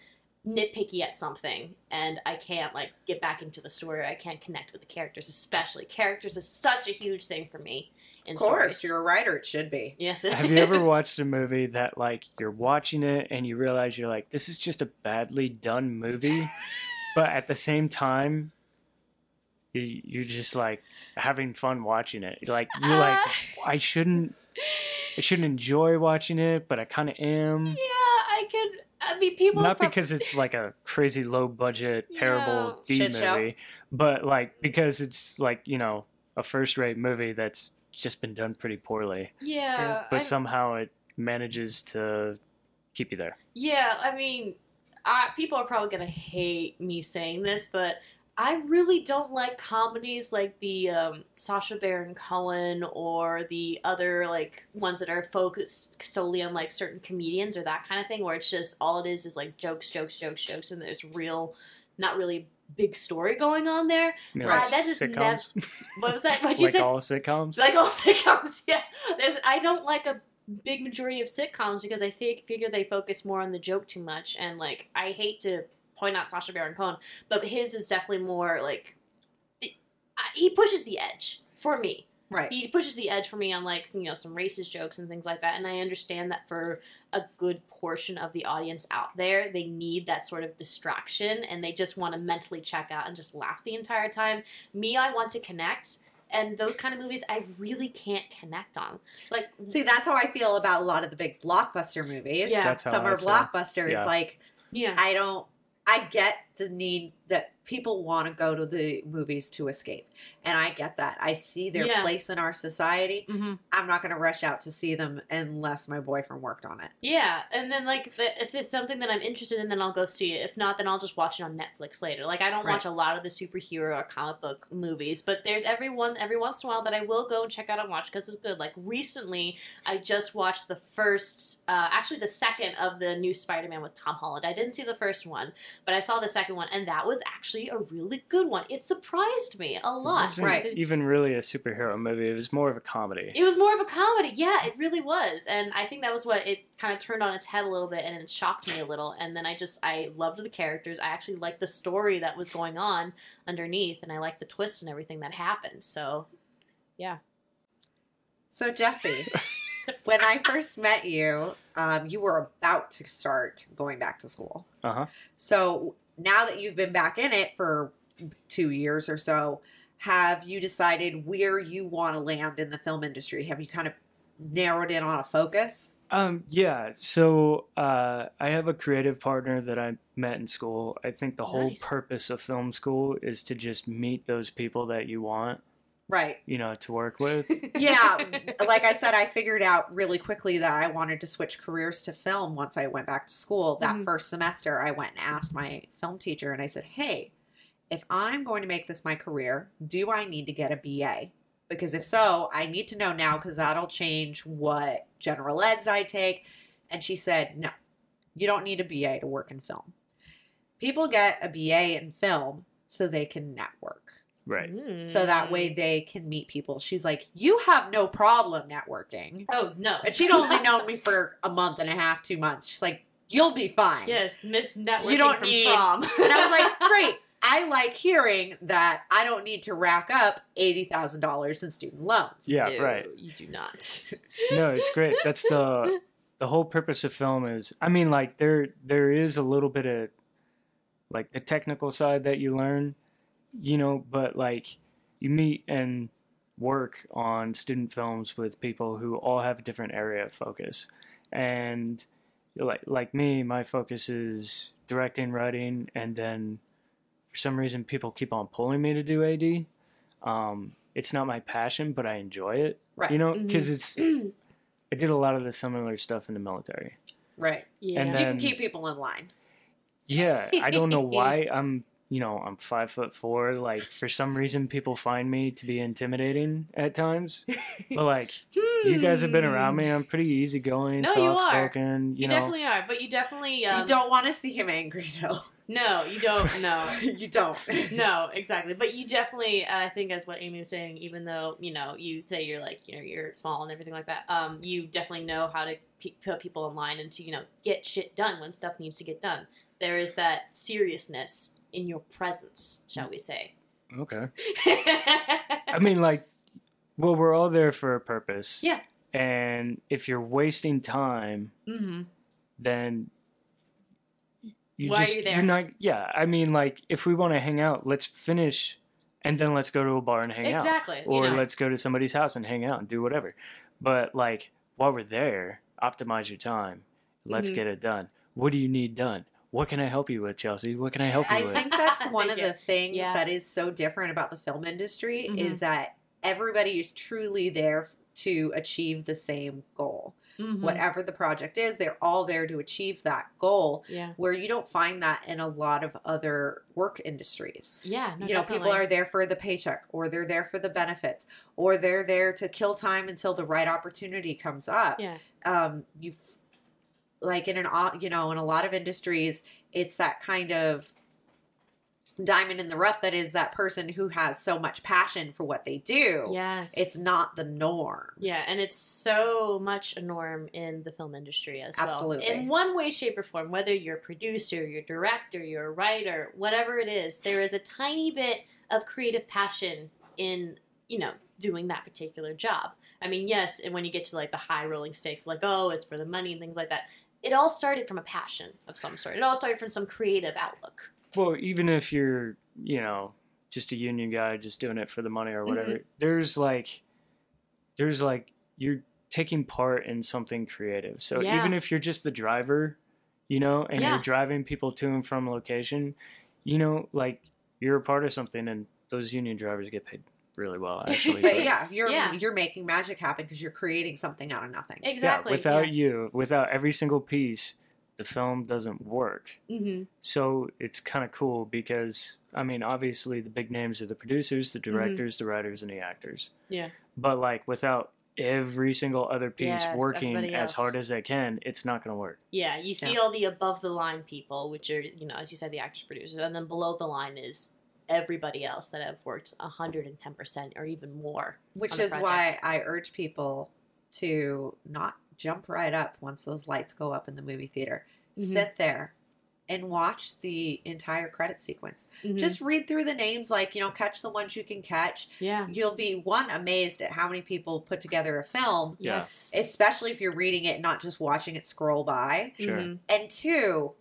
nitpicky at something and I can't like get back into the story. I can't connect with the characters, especially characters is such a huge thing for me in of course, stories. you're a writer. It should be. yes, it Have you ever watched a movie that like you're watching it and you realize you're like, this is just a badly done movie, but at the same time, you, you're just like having fun watching it. Like you're like, uh, I shouldn't, I shouldn't enjoy watching it, but I kind of am. Yeah, I could. I mean, people Not prob- because it's like a crazy low budget, terrible B Shit show. movie, but like because it's like you know a first rate movie that's just been done pretty poorly, Yeah, but I, somehow it manages to keep you there. yeah. I mean, I, people are probably gonna hate me saying this, but I really don't like comedies like the um, Sacha Baron Cohen or the other like ones that are focused solely on like certain comedians or that kind of thing, where it's just all it is is like jokes, jokes, jokes, jokes, and there's real, not really big story going on there. You know, Right, like that is sitcoms, What was that? What you like said? all sitcoms. like all sitcoms yeah there's i don't like a big majority of sitcoms because I think figure they focus more on the joke too much. And like, I hate to point out Sacha Baron Cohen, but his is definitely more like it- I- he pushes the edge for me. Right. He pushes the edge for me on like some, you know some racist jokes and things like that. And I understand that for a good portion of the audience out there, they need that sort of distraction and they just want to mentally check out and just laugh the entire time. Me, I want to connect. And those kind of movies, I really can't connect on. Like, See, that's how I feel about a lot of the big blockbuster movies. Yeah. That's how Summer I feel. blockbusters. Yeah. Like, yeah, I don't, I get the need that people want to go to the movies to escape. And I get that. I see their Yeah. place in our society. hmm I'm not going to rush out to see them unless my boyfriend worked on it. Yeah, and then like the, if it's something that I'm interested in, then I'll go see it. If not, then I'll just watch it on Netflix later. Like I don't watch a lot of the superhero or comic book movies, but there's every one every once in a while that I will go and check out and watch because it's good. Like recently, I just watched the first, uh, actually the second of the new Spider-Man with Tom Holland. I didn't see the first one, but I saw the second one, and that was actually a really good one. It surprised me a It lot. wasn't Right. even really a superhero movie. It was more of a comedy. It was more of a comedy. Yeah, it really was. And I think that was what it kind of turned on its head a little bit and it shocked me a little. And then I just, I loved the characters. I actually liked the story that was going on underneath and I liked the twist and everything that happened. So, yeah. So, Jesse, when I first met you, um, you were about to start going back to school. Uh huh. So, now that you've been back in it for two years or so, have you decided where you want to land in the film industry? Have you kind of narrowed in on a focus? Um, yeah. So uh, I have a creative partner that I met in school. I think the whole Nice. purpose of film school is to just meet those people that you want, Right. you know, to work with. Yeah. like I said, I figured out really quickly that I wanted to switch careers to film once I went back to school. That Mhm. first semester, I went and asked my film teacher and I said, Hey, if I'm going to make this my career, do I need to get a BA? Because if so, I need to know now because that'll change what general eds I take. And she said, No, you don't need a BA to work in film. People get a BA in film so they can network right. so that way mm. they can meet people. She's like, You have no problem networking. Oh, no. And she'd only known me for a month and a half, two months. She's like, You'll be fine. Yes, Miss Networking You don't from need- prom. And I was like, Great. I like hearing that I don't need to rack up $80,000 in student loans. Yeah, No, right. You do not. No, it's great. That's the the whole purpose of film is. I mean, like there there is a little bit of like the technical side that you learn, you know, but like you meet and work on student films with people who all have a different area of focus, and like like me, my focus is directing, writing, and then for some reason people keep on pulling me to do AD. Um, it's not my passion, but I enjoy it. Right. You know, because it's I did a lot of the similar stuff in the military. Right. yeah. And you can keep people in line. Yeah, I don't know why I'm. You know, I'm five foot four. Like for some reason, people find me to be intimidating at times. But like, you guys have been around me. I'm pretty easygoing, No, you are. soft spoken. You, You, know, definitely are, but you definitely um, you don't want to see him angry, though. No, you don't. No, you don't. no, exactly. But you definitely, uh, I think, as what Amy was saying, even though you know you say you're like you know you're small and everything like that, um, you definitely know how to pe- put people in line and to you know get shit done when stuff needs to get done. There is that seriousness in your presence, shall we say? okay. I mean, like, well, we're all there for a purpose. Yeah. And if you're wasting time, hmm then you Why are just you there? are not. Yeah, I mean, like, if we want to hang out, let's finish, and then let's go to a bar and hang out. Exactly. or you know. let's go to somebody's house and hang out and do whatever. But like while we're there, optimize your time. Let's Mhm. get it done. What do you need done? What can I help you with, Chelsea? What can I help you I with? I think that's one of you. the things Yeah. that is so different about the film industry Mhm. is that everybody is truly there to achieve the same goal. Mhm. Whatever the project is, they're all there to achieve that goal. Yeah. Where you don't find that in a lot of other work industries. Yeah. No, you know, people are there for the paycheck, or they're there for the benefits, or they're there to kill time until the right opportunity comes up. Yeah. Um, you like in an you know in a lot of industries, it's that kind of diamond in the rough that is that person who has so much passion for what they do. Yes. It's not the norm. Yeah, and it's so much a norm in the film industry as well. Absolutely. In one way, shape, or form, whether you're a producer, you're a director, you're a writer, whatever it is, there is a tiny bit of creative passion in, you know, doing that particular job. I mean, yes, and when you get to like the high rolling stakes, like, oh, it's for the money and things like that, it all started from a passion of some sort. It all started from some creative outlook. Well, even if you're, you know, just a union guy just doing it for the money or whatever, mm-hmm. there's like, there's like, you're taking part in something creative. So Yeah. even if you're just the driver, you know, and Yeah. you're driving people to and from location, you know, like you're a part of something and those union drivers get paid really well, actually. But yeah, you're Yeah. you're making magic happen because you're creating something out of nothing. Exactly. Yeah, without you, without every single piece, the film doesn't work. hmm So it's kind of cool because I mean, obviously the big names are the producers, the directors, the writers, and the actors. Mm-hmm. Yeah. But like without every single other piece Yes, working as hard as they can, it's not going to work. Yeah, you see Yeah. all the above the line people, which are, you know, as you said, the actors, producers, and then below the line is everybody else that have worked 110% or even more. Which is why. I urge people to not jump right up once those lights go up in the movie theater. Mhm. Sit there and watch the entire credit sequence. Mhm. Just read through the names, like, you know, catch the ones you can catch. yeah. You'll be one amazed at how many people put together a film, Yes. especially if you're reading it, not just watching it scroll by. Sure. Mhm. And two,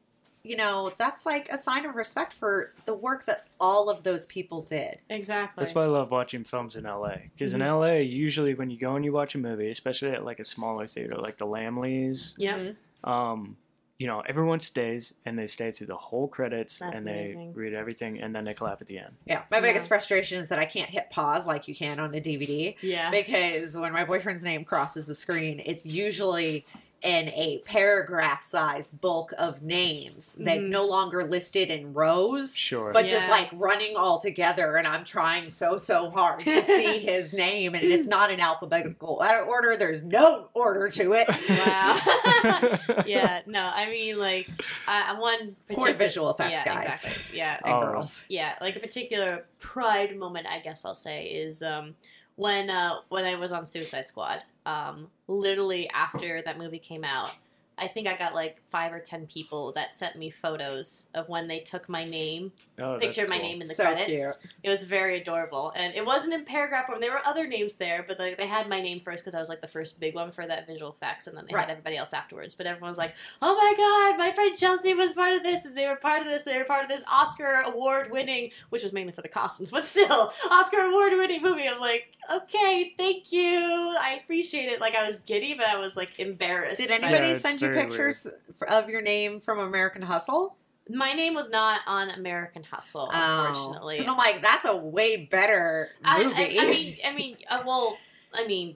you know, that's like a sign of respect for the work that all of those people did. Exactly. That's why I love watching films in LA. Because Mhm. in LA, usually when you go and you watch a movie, especially at like a smaller theater, like the Laemmles, Yep. Mhm. um, you know, everyone stays and they stay through the whole credits That's and they amazing. read everything and then they clap at the end. Yeah. My Yeah. biggest frustration is that I can't hit pause like you can on a DVD. Yeah. because when my boyfriend's name crosses the screen, it's usually in a paragraph size bulk of names. They've Mhm. no longer listed in rows, Sure. but just like running all together. And I'm trying so, so hard to see his name, and it's not in alphabetical order. There's no order to it. Wow. yeah. No, I mean, like, I, I'm one Poor visual effects yeah, guys Exactly. Yeah. and Oh. girls. yeah like a particular pride moment i guess i'll say is um when uh when i was on suicide squad. Um literally after that movie came out i think i got like five or ten people that sent me photos of when they took my name Oh, that's pictured my name in the So credits. cute. it was very adorable. And it wasn't in paragraph form. There were other names there but like they had my name first because i was like the first big one for that visual effects and then they Right. had everybody else afterwards. But everyone was like oh my god my friend chelsea was part of this and they were part of this they were part of this oscar award winning which was mainly for the costumes but still oscar award winning movie. I'm like okay thank you. I appreciate it. Like i was giddy but i was like embarrassed. Did anybody Yeah, send you very pictures f- of your name from American Hustle? my name was not on american hustle unfortunately Because I'm like, that's a way better I, movie. I, I mean, I mean, uh, well, I mean,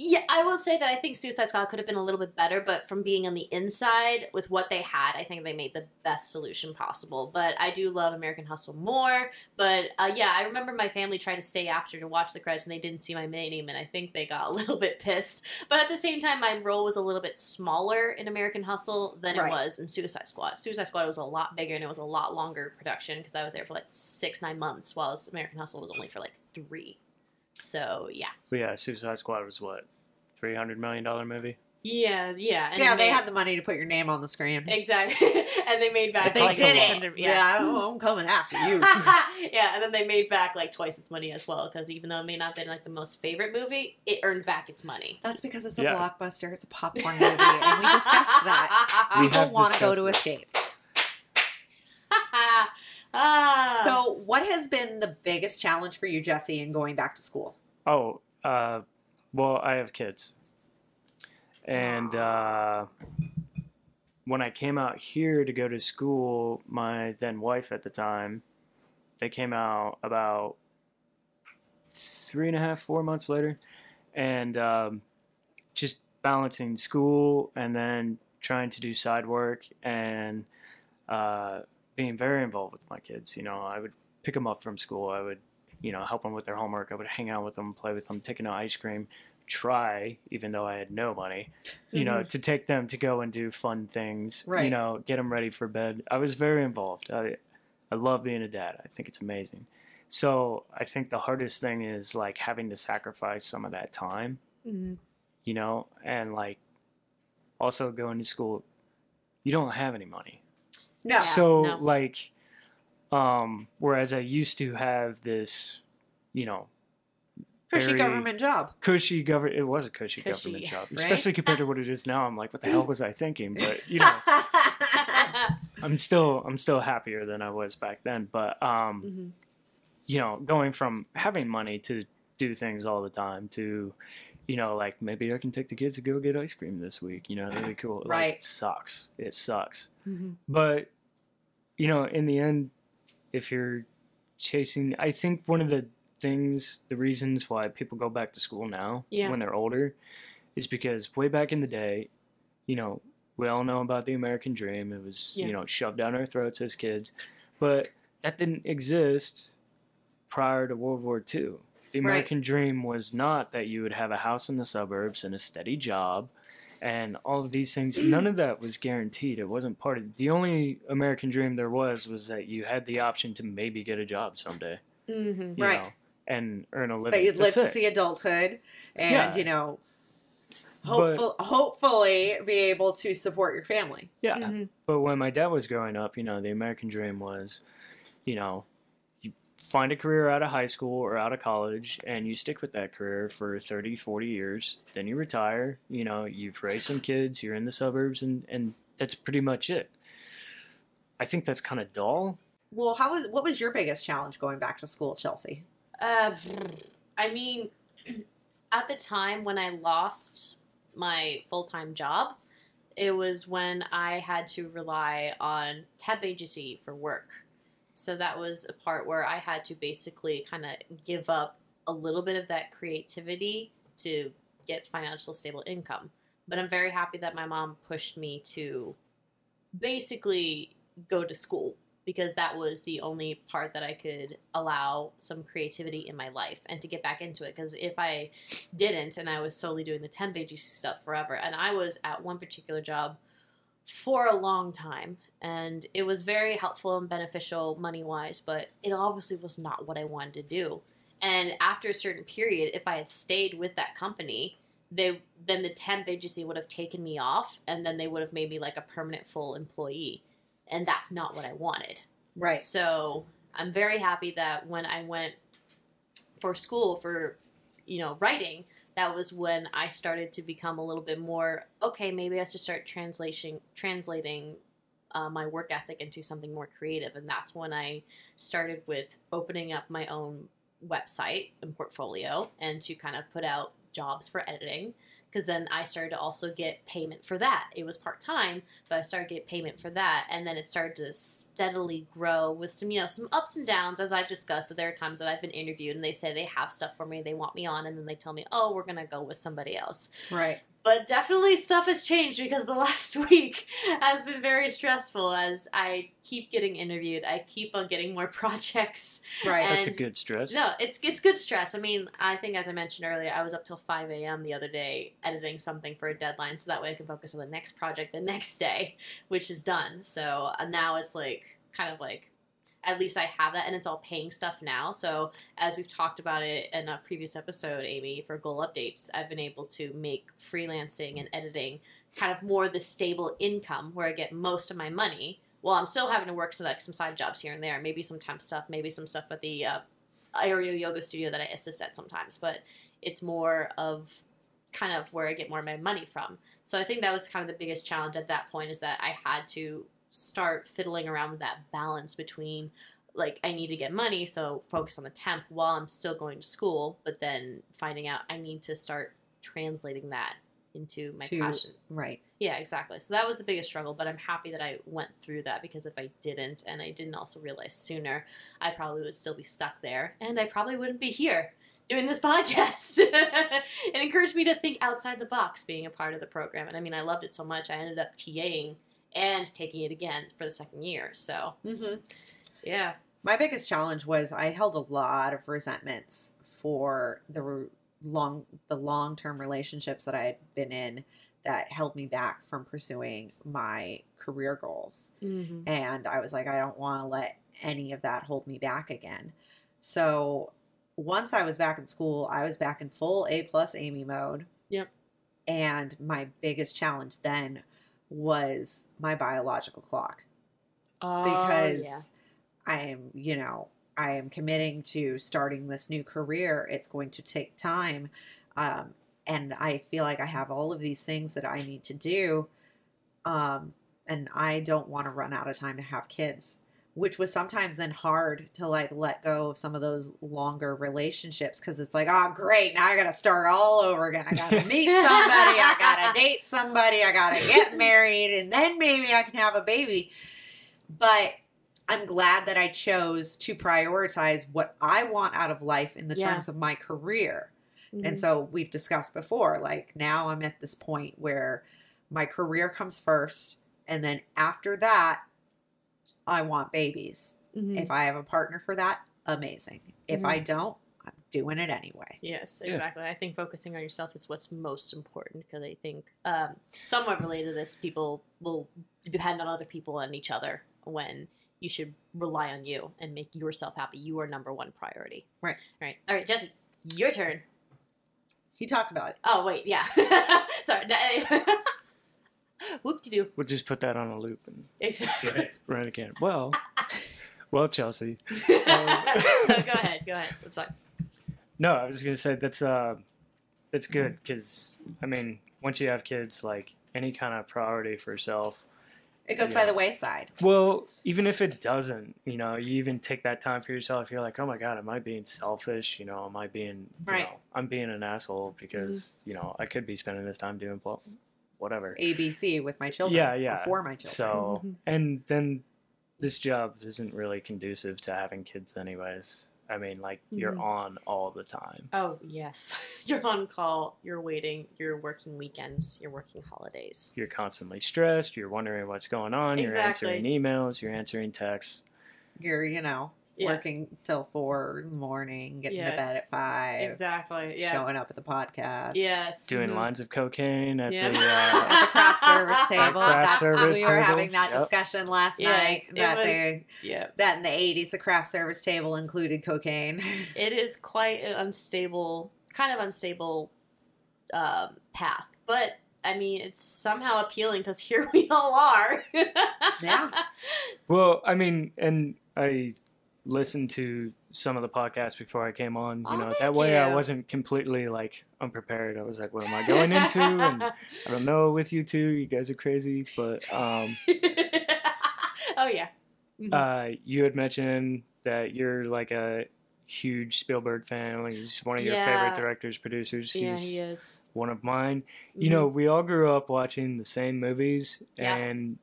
yeah, I will say that I think Suicide Squad could have been a little bit better, but from being on the inside with what they had, I think they made the best solution possible. But I do love American Hustle more. But uh, yeah, I remember my family tried to stay after to watch the credits, and they didn't see my name, and I think they got a little bit pissed. But at the same time, my role was a little bit smaller in American Hustle than Right. it was in Suicide Squad. Suicide Squad was a lot bigger, and it was a lot longer production because I was there for like six, nine months, while American Hustle was only for like three. So yeah, But yeah, Suicide Squad was what? $300 million movie? yeah, yeah, and yeah, they made- had the money to put your name on the screen. exactly, and they made back But they like did it. $600 Yeah, oh, I'm coming after you. yeah, and then they made back like twice its money as well because even though it may not have been like the most favorite movie, it earned back its money. That's because it's a Yeah. blockbuster. It's a popcorn movie, and we discussed that. We People have want to go to this. escape. Ah, So, what has been the biggest challenge for you, Jesse, in going back to school? Oh, uh, well, I have kids. And uh, when I came out here to go to school, my then wife at the time, they came out about three and a half, four months later. And um, just balancing school and then trying to do side work and uh, being very involved with my kids. You know, I would pick them up from school. I would you know, help them with their homework. I would hang out with them, play with them, taking out ice cream, try, even though I had no money, you know, to take them to go and do fun things, right. you know, get them ready for bed. I was very involved. I, I love being a dad. I think it's amazing. So I think the hardest thing is like having to sacrifice some of that time, Mm-hmm. you know, and like also going to school. You don't have any money. No. so no. like um whereas i used to have this you know Cushy government job. cushy government it was a cushy, Cushy, government job right? especially compared to what it is now i'm like what the hell was i thinking but you know i'm still i'm still happier than i was back then but um Mhm. you know going from having money to do things all the time to you know like maybe i can take the kids to go get ice cream this week you know that'd be cool like, Right. it sucks it sucks Mhm. but you know in the end if you're chasing i think one of the things the reasons why people go back to school now Yeah. when they're older is because way back in the day you know we all know about the american dream it was Yeah. you know shoved down our throats as kids but that didn't exist prior to world war ii the Right. american dream was not that you would have a house in the suburbs and a steady job and all of these things none of that was guaranteed it wasn't part of the only american dream there was was that you had the option to maybe get a job someday mm-hmm. Right. know, and earn a living that you'd live That's to it. see adulthood and Yeah. you know But- hopeful, hopefully be able to support your family yeah Mhm. but when my dad was growing up you know the american dream was you know find a career out of high school or out of college and you stick with that career for 30 40 years then you retire you know you've raised some kids you're in the suburbs and and that's pretty much it. I think that's kind of dull. Well how was what was your biggest challenge going back to school at chelsea? Uh, I mean, at the time when I lost my full time job, it was when I had to rely on temp agency for work. So that was a part where I had to basically kind of give up a little bit of that creativity to get financial stable income. But I'm very happy that my mom pushed me to basically go to school because that was the only part that I could allow some creativity in my life and to get back into it. Because if I didn't and I was solely doing the temp agency stuff forever, and I was at one particular job for a long time, and it was very helpful and beneficial money wise, but it obviously was not what I wanted to do. And after a certain period, if I had stayed with that company, they then the temp agency would have taken me off, and then they would have made me like a permanent full employee, and that's not what I wanted. right So I'm very happy that when I went for school for, you know, writing, that was when I started to become a little bit more okay. Maybe I should start translation translating uh, my work ethic into something more creative, and that's when I started with opening up my own website and portfolio, and to kind of put out jobs for editing. Because then I started to also get payment for that. It was part time, but I started to get payment for that, and then it started to steadily grow with some, you know, some ups and downs. As I've discussed, that there are times that I've been interviewed and they say they have stuff for me, they want me on, and then they tell me, "Oh, we're gonna go with somebody else." right But definitely stuff has changed because the last week has been very stressful. As I keep getting interviewed, I keep on getting more projects. right And- that's a good stress No, it's it's good stress. I mean, I think as I mentioned earlier, I was up till five a.m. the other day editing something for a deadline, so that way I can focus on the next project the next day, which is done. So uh, now it's like kind of like at least I have that, and it's all paying stuff now. So as we've talked about it in a previous episode, Amy, for goal updates, I've been able to make freelancing and editing kind of more the stable income where I get most of my money. Well, I'm still having to work some like some side jobs here and there, maybe some temp stuff, maybe some stuff at the uh, aerial yoga studio that I assist at sometimes, but it's more of kind of where I get more of my money from. So I think that was kind of the biggest challenge at that point is that I had to start fiddling around with that balance between like I need to get money, so focus on the temp while I'm still going to school, but then finding out I need to start translating that into my To- passion. right Yeah, exactly. So that was the biggest struggle, but I'm happy that I went through that because if I didn't and I didn't also realize sooner, I probably would still be stuck there and I probably wouldn't be here doing this podcast. it encouraged me to think outside the box being a part of the program. And I mean, I loved it so much, I ended up TAing and taking it again for the second year. So, hmm yeah. my biggest challenge was i held a lot of resentments for the re- long the long-term relationships that i had been in that held me back from pursuing my career goals. Mhm. And I was like, I don't want to let any of that hold me back again. So once I was back in school, I was back in full A plus Amy mode. Yep. And my biggest challenge then was my biological clock Oh, because yeah. I am, you know, I am committing to starting this new career. It's going to take time. Um, and I feel like I have all of these things that I need to do. Um, and I don't want to run out of time to have kids, which was sometimes then hard to like let go of some of those longer relationships because it's like, oh, great. Now I got to start all over again. I got to meet somebody. I got to date somebody. I got to get married. And then maybe I can have a baby. But I'm glad that I chose to prioritize what I want out of life in the Yeah. terms of my career. Mhm. And so we've discussed before, like now I'm at this point where my career comes first. And then after that, I want babies. Mhm. If I have a partner for that, amazing. If Mhm. I don't, I'm doing it anyway. Yes, Yeah. exactly. I think focusing on yourself is what's most important because I think um, somewhat related to this, people will depend on other people and each other when you should rely on you and make yourself happy. You are number one priority. Right. Right. All right, Jesse, your turn. He talked about it. Oh wait, yeah. Sorry. Whoop de doo. We'll just put that on a loop and Exactly. run it again. Well, well, Chelsea. go ahead. Go ahead. I'm sorry. No, I was gonna say that's uh, that's good because I mean, once you have kids, like any kind of priority for yourself. It goes by Yeah. the wayside. Well, even if it doesn't, you know, you even take that time for yourself. You're like, oh my god, am I being selfish? You know, am I being, you Right. know, I'm being an asshole because you know I could be spending this time doing blah, whatever. ABC with my children. Yeah, yeah. For my children. So, and then this job isn't really conducive to having kids, anyways. I mean, like you're Mhm. on all the time. Oh yes, you're on call. You're waiting. You're working weekends. You're working holidays. You're constantly stressed. You're wondering what's going on. You're answering emails. You're answering texts. You're, you know, Yeah. working till four in the morning, getting to bed at five, Exactly. Yeah. showing up at the podcast. Yes. Doing mhm. lines of cocaine at Yeah. the. At Uh, the craft service table. Craft That's, service we were table. having that Yep. discussion last Yes, night that was- they Yeah. that in the eighties the craft service table included cocaine. It is quite an unstable, kind of unstable um, path, but I mean, it's somehow appealing because here we all are. Yeah. well, I mean, and I listened to some of the podcasts before I came on. You Oh, know, that way I wasn't completely like unprepared. I was like, what am I going into? And I don't know with you two. You guys are crazy, but um. oh yeah. Mhm. Uh, you had mentioned that you're like a huge Spielberg fan. Like he's one of your Yeah. favorite directors, producers. yeah, He's he is. one of mine. You Mhm. know, we all grew up watching the same movies, Yeah. and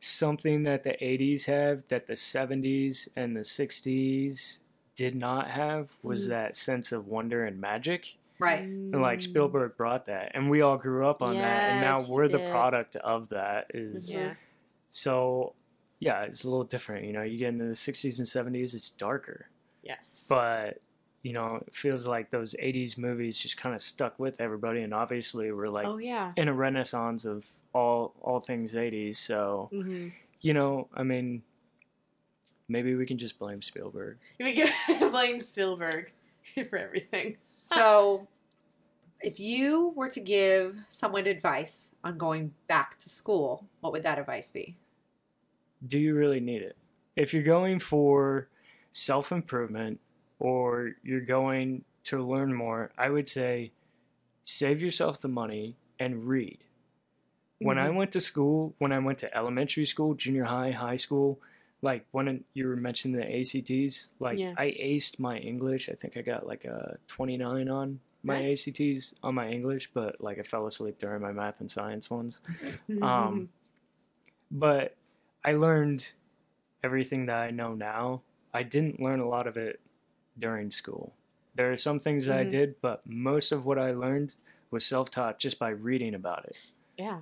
something that the '80s have that the '70s and the '60s did not have was Mhm. that sense of wonder and magic. right. And like Mm. Spielberg brought that, and we all grew up on that, and now we're the did. product of that. Is Yeah. so, yeah, it's a little different. You know, you get into the 60s and 70s, it's darker. Yes. But, you know, it feels like those 80s movies just kind of stuck with everybody. And obviously, we're like oh yeah. in a renaissance of all, all things 80s. So, hmm you know, I mean, maybe we can just blame Spielberg. We can blame Spielberg for everything. So if you were to give someone advice on going back to school, what would that advice be? Do you really need it? If you're going for self improvement or you're going to learn more, I would say save yourself the money and read. When I Mhm. went to school, when I went to elementary school, junior high, high school, like when you were mentioning the ACTs, like Yeah. I aced my English. I think I got like a 29 on my Nice. ACTs on my English, but like I fell asleep during my math and science ones. Mm-hmm. Um, but I learned everything that I know now. I didn't learn a lot of it during school. There are some things that I did, but most of what I learned was self-taught just by reading about it yeah.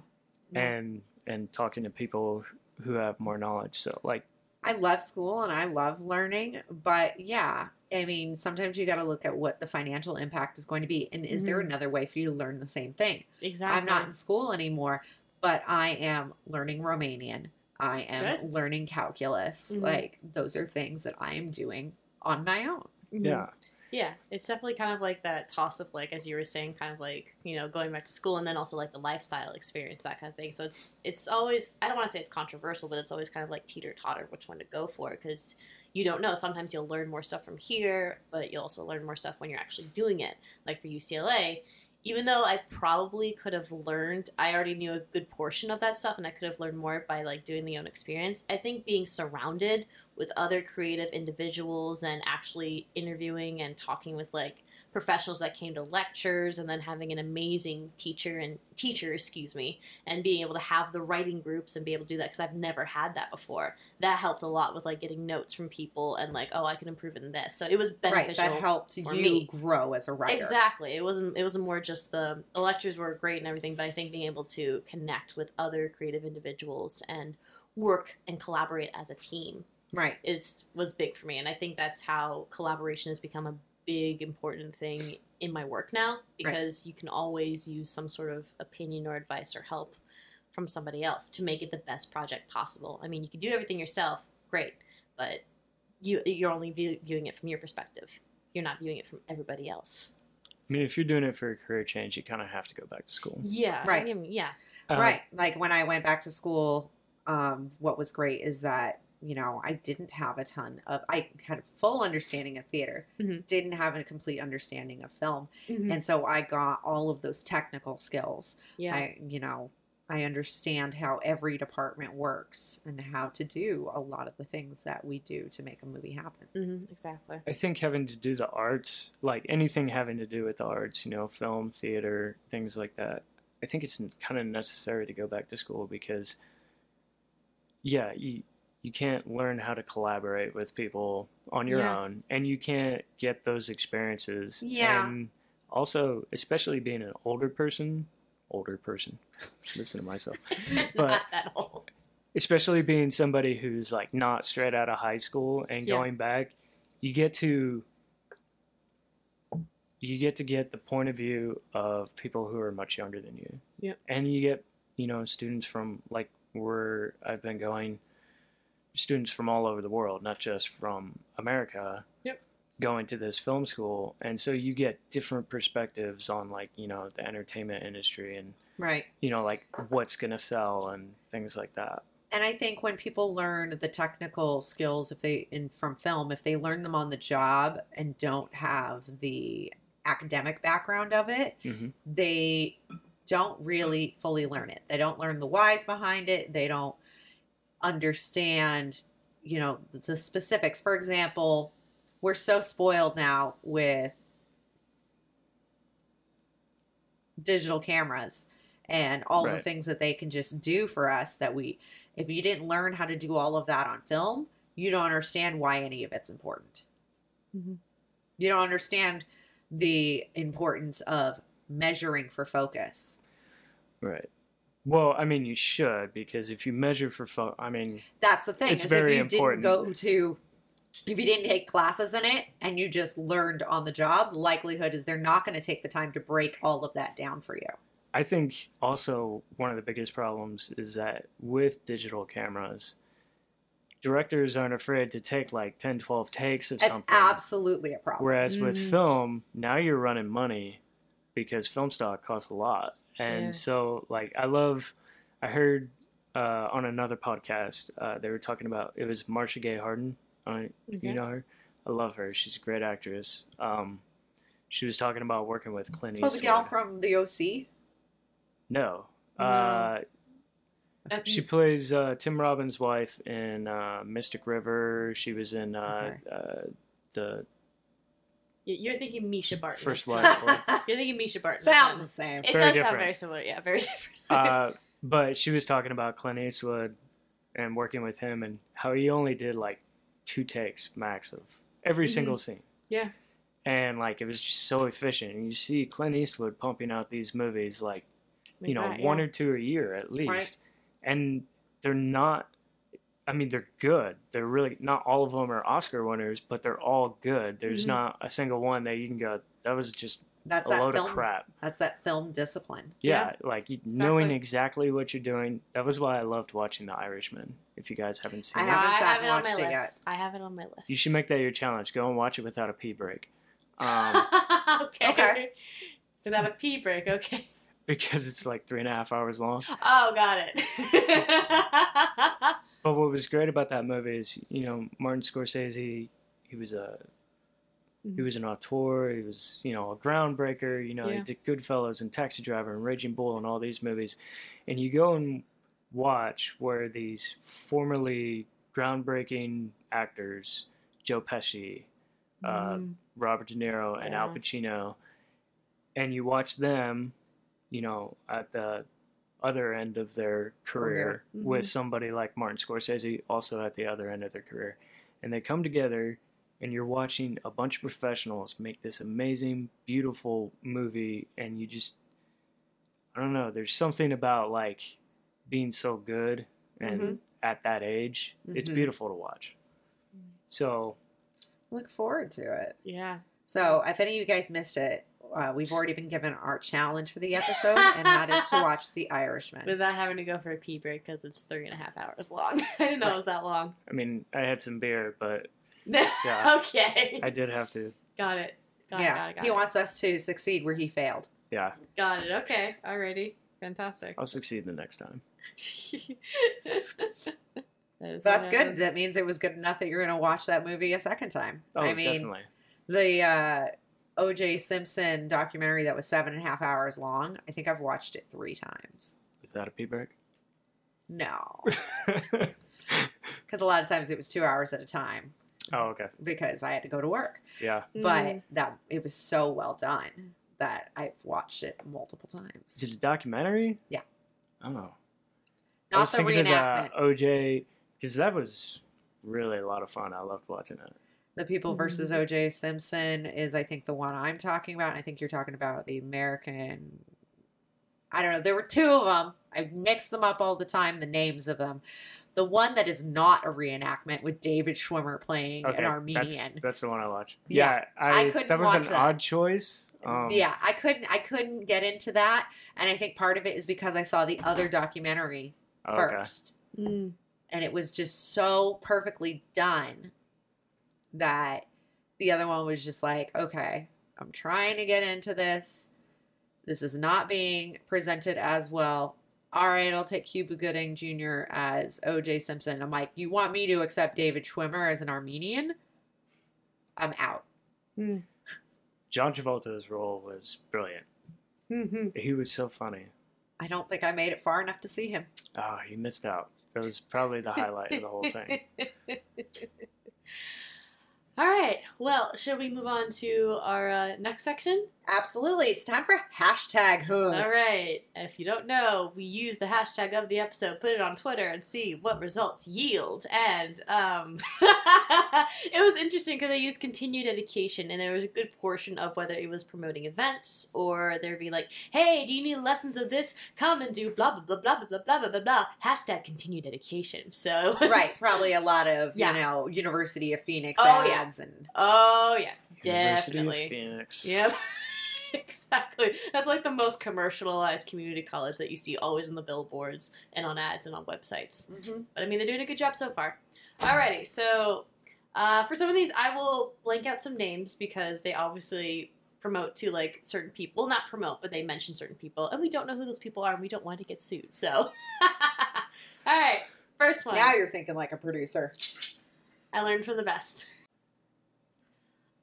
Yeah. and and talking to people who have more knowledge. So like I love school and I love learning, but yeah, I mean, sometimes you got to look at what the financial impact is going to be. And is there Mhm. another way for you to learn the same thing? Exactly. I'm not in school anymore, but I am learning Romanian. I am Good. learning calculus. Mhm. Like, those are things that I am doing on my own. Mhm. Yeah. Yeah, it's definitely kind of like that toss of like, as you were saying, kind of like you know going back to school, and then also like the lifestyle experience, that kind of thing. So it's it's always I don't want to say it's controversial, but it's always kind of like teeter totter which one to go for because you don't know. Sometimes you'll learn more stuff from here, but you'll also learn more stuff when you're actually doing it. Like for UCLA, even though I probably could have learned, I already knew a good portion of that stuff, and I could have learned more by like doing the own experience. I think being surrounded with other creative individuals and actually interviewing and talking with like professionals that came to lectures and then having an amazing teacher and teacher excuse me and being able to have the writing groups and be able to do that because i've never had that before that helped a lot with like getting notes from people and like oh i can improve in this so it was beneficial right. That helped for you me. grow as a writer. Exactly. It wasn't. It wasn't more just the, the lectures were great and everything, but I think being able to connect with other creative individuals and work and collaborate as a team Right. is was big for me, and I think that's how collaboration has become a big important thing in my work now because you can always use some sort of opinion or advice or help from somebody else to make it the best project possible. I mean, you can do everything yourself, great, but you you're only view, viewing it from your perspective. You're not viewing it from everybody else. I mean, if you're doing it for a career change, you kind of have to go back to school. Yeah. Right. I mean, yeah. Uh, right. Like when I went back to school, um, what was great is that, you know, I didn't have a ton of, I had a full understanding of theater, Mhm. didn't have a complete understanding of film. Mhm. And so I got all of those technical skills. Yeah. I, you know, I understand how every department works and how to do a lot of the things that we do to make a movie happen. hmm exactly. I think having to do the arts, like anything having to do with the arts, you know, film, theater, things like that, I think it's kind of necessary to go back to school because, yeah, you you can't learn how to collaborate with people on your Yeah. own, and you can't get those experiences. Yeah. And also, especially being an older person, older person, listen to myself. But- not that old. especially being somebody who's like not straight out of high school and Yeah. going back you get to you get to get the point of view of people who are much younger than you yeah and you get you know students from like where i've been going students from all over the world not just from america Yep. going to this film school and so you get different perspectives on like you know the entertainment industry and Right. you know like what's gonna sell and things like that And I think when people learn the technical skills, if they in from film, if they learn them on the job and don't have the academic background of it, hmm they don't really fully learn it. They don't learn the whys behind it. They don't understand, you know, the, the specifics. For example, we're so spoiled now with digital cameras and all the things that they can just do for us that we if you didn't learn how to do all of that on film, you don't understand why any of it's important. Mhm. You don't understand the importance of measuring for focus. Right. Well, I mean, you should because if you measure for fo- I mean, That's the thing. It's is very if you important. didn't go to if you didn't take classes in it and you just learned on the job, the likelihood is they're not going to take the time to break all of that down for you. I think also one of the biggest problems is that with digital cameras, directors aren't afraid to take like 10, 12 takes of It's something. absolutely a problem. Whereas with Mhm. film, now you're running money because film stock costs a lot. And Yeah. so, like, I love, I heard uh, on another podcast, uh, they were talking about, it was Marcia Gay Harden. I, Okay. You know her? I love her. She's a great actress. Um, she was talking about working with Clint Oh, Eastwood. the gal from the OC. No. No. Uh, I she plays uh, Tim Robbins' wife in uh, Mystic River. She was in uh, uh, the You're thinking Mischa Barton. First That's- Wife. You're thinking Mischa Barton. Sounds the same. It Very does different. sound very similar. Yeah, very different. uh, but she was talking about Clint Eastwood and working with him and how he only did like two takes max of every Mhm. single scene. Yeah. And like it was just so efficient. And you see Clint Eastwood pumping out these movies like you know Like that, one yeah. or two a year at least, Right. and they're not. I mean, they're good. They're really not all of them are Oscar winners, but they're all good. There's Mhm. not a single one that you can go. That was just That's a that load film. of crap. That's that film discipline. Yeah, like you, knowing Exactly. exactly what you're doing. That was why I loved watching The Irishman. If you guys haven't seen I it, haven't I have and it on my watched it yet. list. I have it on my list. you should make that your challenge. Go and watch it without a pee break. Um, okay. Okay. Without a pee break, okay. because it's like three and a half hours long. Oh, got it. But what was great about that movie is, you know, Martin Scorsese, he was a he was an auteur, he was, you know, a groundbreaker, you know, Yeah. he did Goodfellas and Taxi Driver and Raging Bull and all these movies. And you go and watch where these formerly groundbreaking actors, Joe Pesci, uh, Mm. Robert De Niro and Al Pacino, and you watch them, you know, at the other end of their career Mhm. with somebody like Martin Scorsese, also at the other end of their career, and they come together, and you're watching a bunch of professionals make this amazing, beautiful movie, and you just, I don't know, there's something about like being so good and Mhm. at that age, it's Mhm. beautiful to watch. So Look forward to it. Yeah. So, if any of you guys missed it, uh, we've already been given our challenge for the episode, and that is to watch The Irishman. Without having to go for a pee break because it's three and a half hours long. I didn't know it was that long. I mean, I had some beer, but Yeah. okay. I did have to. Got it. Got yeah, it. Got it. Got he it. wants us to succeed where he failed. Yeah, Got it. Okay. Alrighty. Fantastic. I'll succeed the next time. That is That's good. happens. That means it was good enough that you're going to watch that movie a second time. Oh, I mean, definitely. the uh, O.J. Simpson documentary that was seven and a half hours long. I think I've watched it three times. Without a pee break. No, because a lot of times it was two hours at a time oh, okay. because I had to go to work. Yeah. But Mm. that it was so well done that I've watched it multiple times. Is it a documentary? Yeah. Oh. I Not was the thinking reenactment. of the OJ because that was really a lot of fun. I loved watching it. The People versus Mhm. O.J. Simpson is, I think, the one I'm talking about. And I think you're talking about the American. I don't know. There were two of them. I mix them up all the time, the names of them. The one that is not a reenactment with David Schwimmer playing Okay, an Armenian. That's, that's the one I watched. Yeah, Yeah, I, I couldn't that was watch an that. odd choice. Um, yeah, I couldn't. I couldn't get into that, and I think part of it is because I saw the other documentary okay. first. Mm. and it was just so perfectly done that the other one was just like, okay, I'm trying to get into this. This is not being presented as well. All right, I'll take Cuba Gooding Jr. as OJ Simpson. I'm like, you want me to accept David Schwimmer as an Armenian? I'm out. Mm. John Travolta's role was brilliant. Mhm. He was so funny. I don't think I made it far enough to see him. Oh, you missed out. That was probably the highlight of the whole thing. All right. Well, should we move on to our uh, next section? Absolutely. It's time for hashtag hood. All right. If you don't know, we use the hashtag of the episode, put it on Twitter, and see what results yield. And um, it was interesting because I used continued education, and there was a good portion of whether it was promoting events or there'd be like, "Hey, do you need lessons of this? Come and do blah blah blah blah blah blah blah blah blah." Hashtag continued education. So Right. Probably a lot of, Yeah. you know, University of Phoenix Oh, yeah. ads and Oh yeah, University of definitely. Phoenix. Yep. exactly. That's like the most commercialized community college that you see always on the billboards and on ads and on websites. But I mean, they're doing a good job so far. Alrighty, so uh, for some of these, I will blank out some names because they obviously promote to like certain people. Well, not promote, but they mention certain people, and we don't know who those people are, and we don't want to get sued. So, all right, first one. Now you're thinking like a producer. I learned from the best.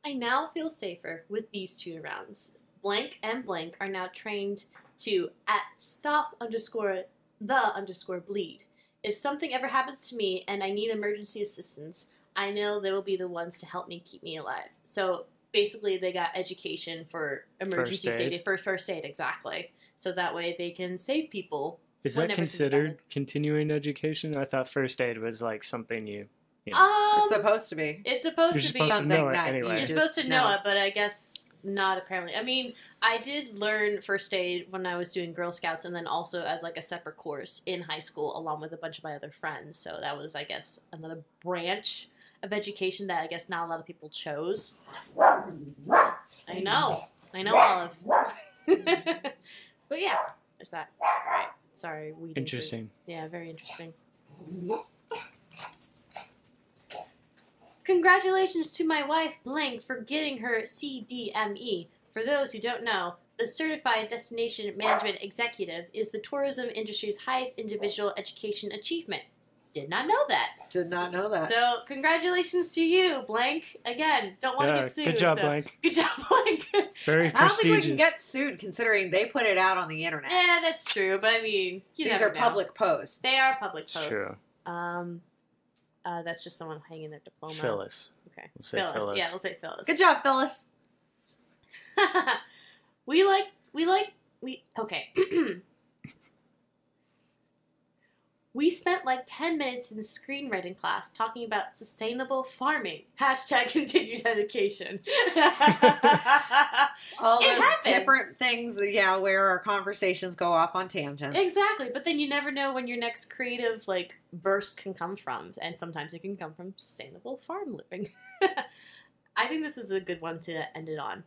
I now feel safer with these two rounds. Blank and blank are now trained to at stop underscore the underscore bleed. If something ever happens to me and I need emergency assistance, I know they will be the ones to help me keep me alive. So basically, they got education for emergency First aid. safety for first aid exactly. So that way they can save people. Is that considered continuing education? I thought first aid was like something you. Yeah. Um, It's supposed to be. it's supposed You're to be supposed to something know it that anyway. You're just supposed to know know. it, but I guess Not apparently. I mean, I did learn first aid when I was doing Girl Scouts, and then also as like a separate course in high school, along with a bunch of my other friends. So that was, I guess, another branch of education that I guess not a lot of people chose. I know, I know, Olive. but yeah, there's that. All right. Sorry, we. Interesting. Yeah, very interesting. Congratulations to my wife Blank for getting her CDME. For those who don't know, the Certified Destination Management Executive is the tourism industry's highest individual education achievement. Did not know that. Did not know that. So, congratulations to you, Blank. Again, don't want to Yeah, get sued. good job, so- Blank. Good job, Blank. Very I don't think we prestigious. can get sued considering they put it out on the internet. yeah, that's true, but I mean, you These never are know. public posts. They are public It's posts. true. Um, uh, that's just someone hanging their diploma. Phyllis. Okay. We'll say Phyllis. Phyllis. Yeah, we'll say Phyllis. Good job, Phyllis. we like we like we okay. we spent like ten minutes in screenwriting class talking about sustainable farming. Hashtag continued education. All It those happens. different things, yeah, where our conversations go off on tangents. exactly, but then you never know when your next creative like burst can come from, and sometimes it can come from sustainable farm living. I think this is a good one to end it on.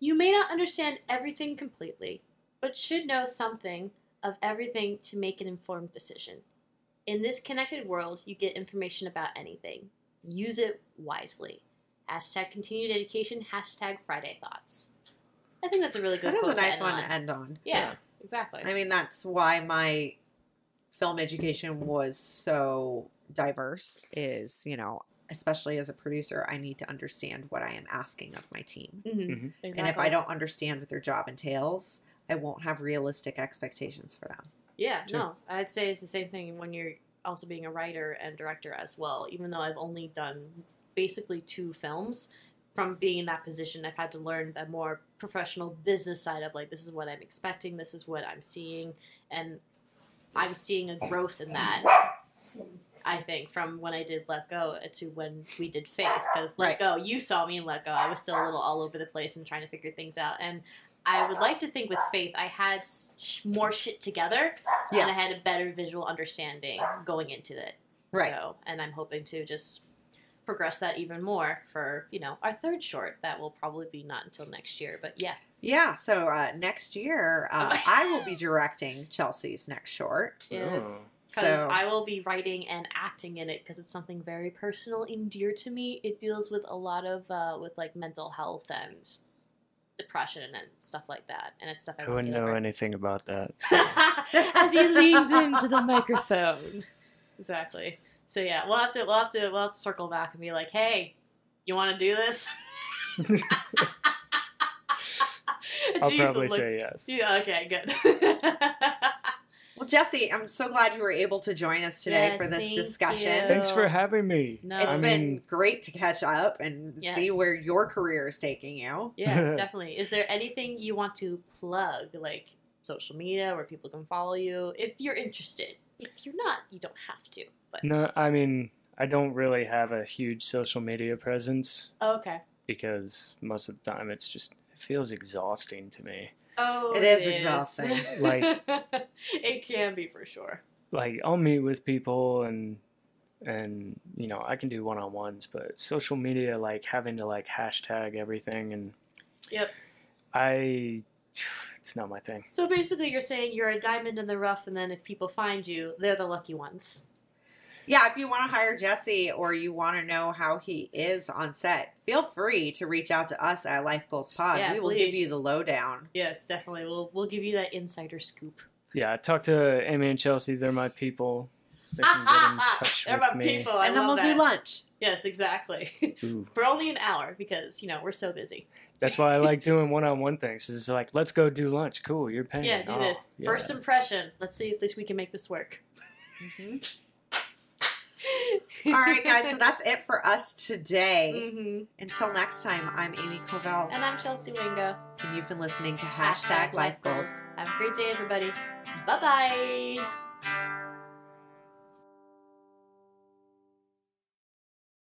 You may not understand everything completely, but should know something of everything to make an informed decision. In this connected world, you get information about anything. Use it wisely. Hashtag continued education, hashtag Friday thoughts. I think that's a really good That is a quote to nice one on. to end on. Yeah, Yeah. exactly. I mean, that's why my film education was so diverse. Is you know, especially as a producer, I need to understand what I am asking of my team, Mhm, Mhm. Exactly. and if I don't understand what their job entails, I won't have realistic expectations for them. Yeah, Sure. no, I'd say it's the same thing when you're also being a writer and director as well. Even though I've only done basically two films, from being in that position, I've had to learn the more professional business side of like, this is what I'm expecting, this is what I'm seeing, and I'm seeing a growth in that. I think from when I did Let Go to when we did Faith, because Let Right. Go, you saw me in Let Go. I was still a little all over the place and trying to figure things out, and I would like to think with Faith, I had sh- more shit together and I had a better visual understanding going into it. Right. So, and I'm hoping to just progress that even more for you know our third short that will probably be not until next year. But yeah, Yeah, so uh, next year uh, I will be directing Chelsea's next short. yes. Oh. Because So I will be writing and acting in it because it's something very personal and dear to me. It deals with a lot of uh, with like mental health and depression and stuff like that, and it's stuff I, I wouldn't know over. anything about that. as he leans into the microphone. Exactly. So yeah, we'll have to we'll have to we'll have to circle back and be like, hey, you want to do this? I'll Jeez, probably look- say yes. Yeah, okay, good. Well, Jesse, I'm so glad you were able to join us today Yes, for this thank discussion. you. Thanks for having me. No. It's I been mean, great to catch up and see where your career is taking you. yeah, definitely. Is there anything you want to plug, like social media where people can follow you if you're interested? If you're not, you don't have to. But no, I mean, I don't really have a huge social media presence oh, okay. because most of the time it's just it feels exhausting to me. Oh, It is exhausting. Like- it can be for sure. Like I'll meet with people and and you know I can do one on ones, but social media like having to like hashtag everything and Yep. I it's not my thing. So basically, you're saying you're a diamond in the rough, and then if people find you, they're the lucky ones. Yeah, if you want to hire Jesse or you want to know how he is on set, feel free to reach out to us at Life Goals Pod. Yeah, we will give you the lowdown. Yes, definitely. We'll we'll give you that insider scoop. Yeah, talk to Amy and Chelsea. They're my people. They can get in touch They're with my me. people. I and then we'll that. do lunch. Yes, exactly. Ooh. For only an hour because you know we're so busy. That's why I like doing one-on-one things. It's like, let's go do lunch. Cool, you're paying. Yeah, do Oh, this yeah. first impression. Let's see if this we can make this work. Mm-hmm. All right, guys, so that's it for us today. hmm Until next time, I'm Amy Covell, And I'm Chelsea Wingo. and you've been listening to Hashtag Life Goals. Have a great day, everybody. Bye bye.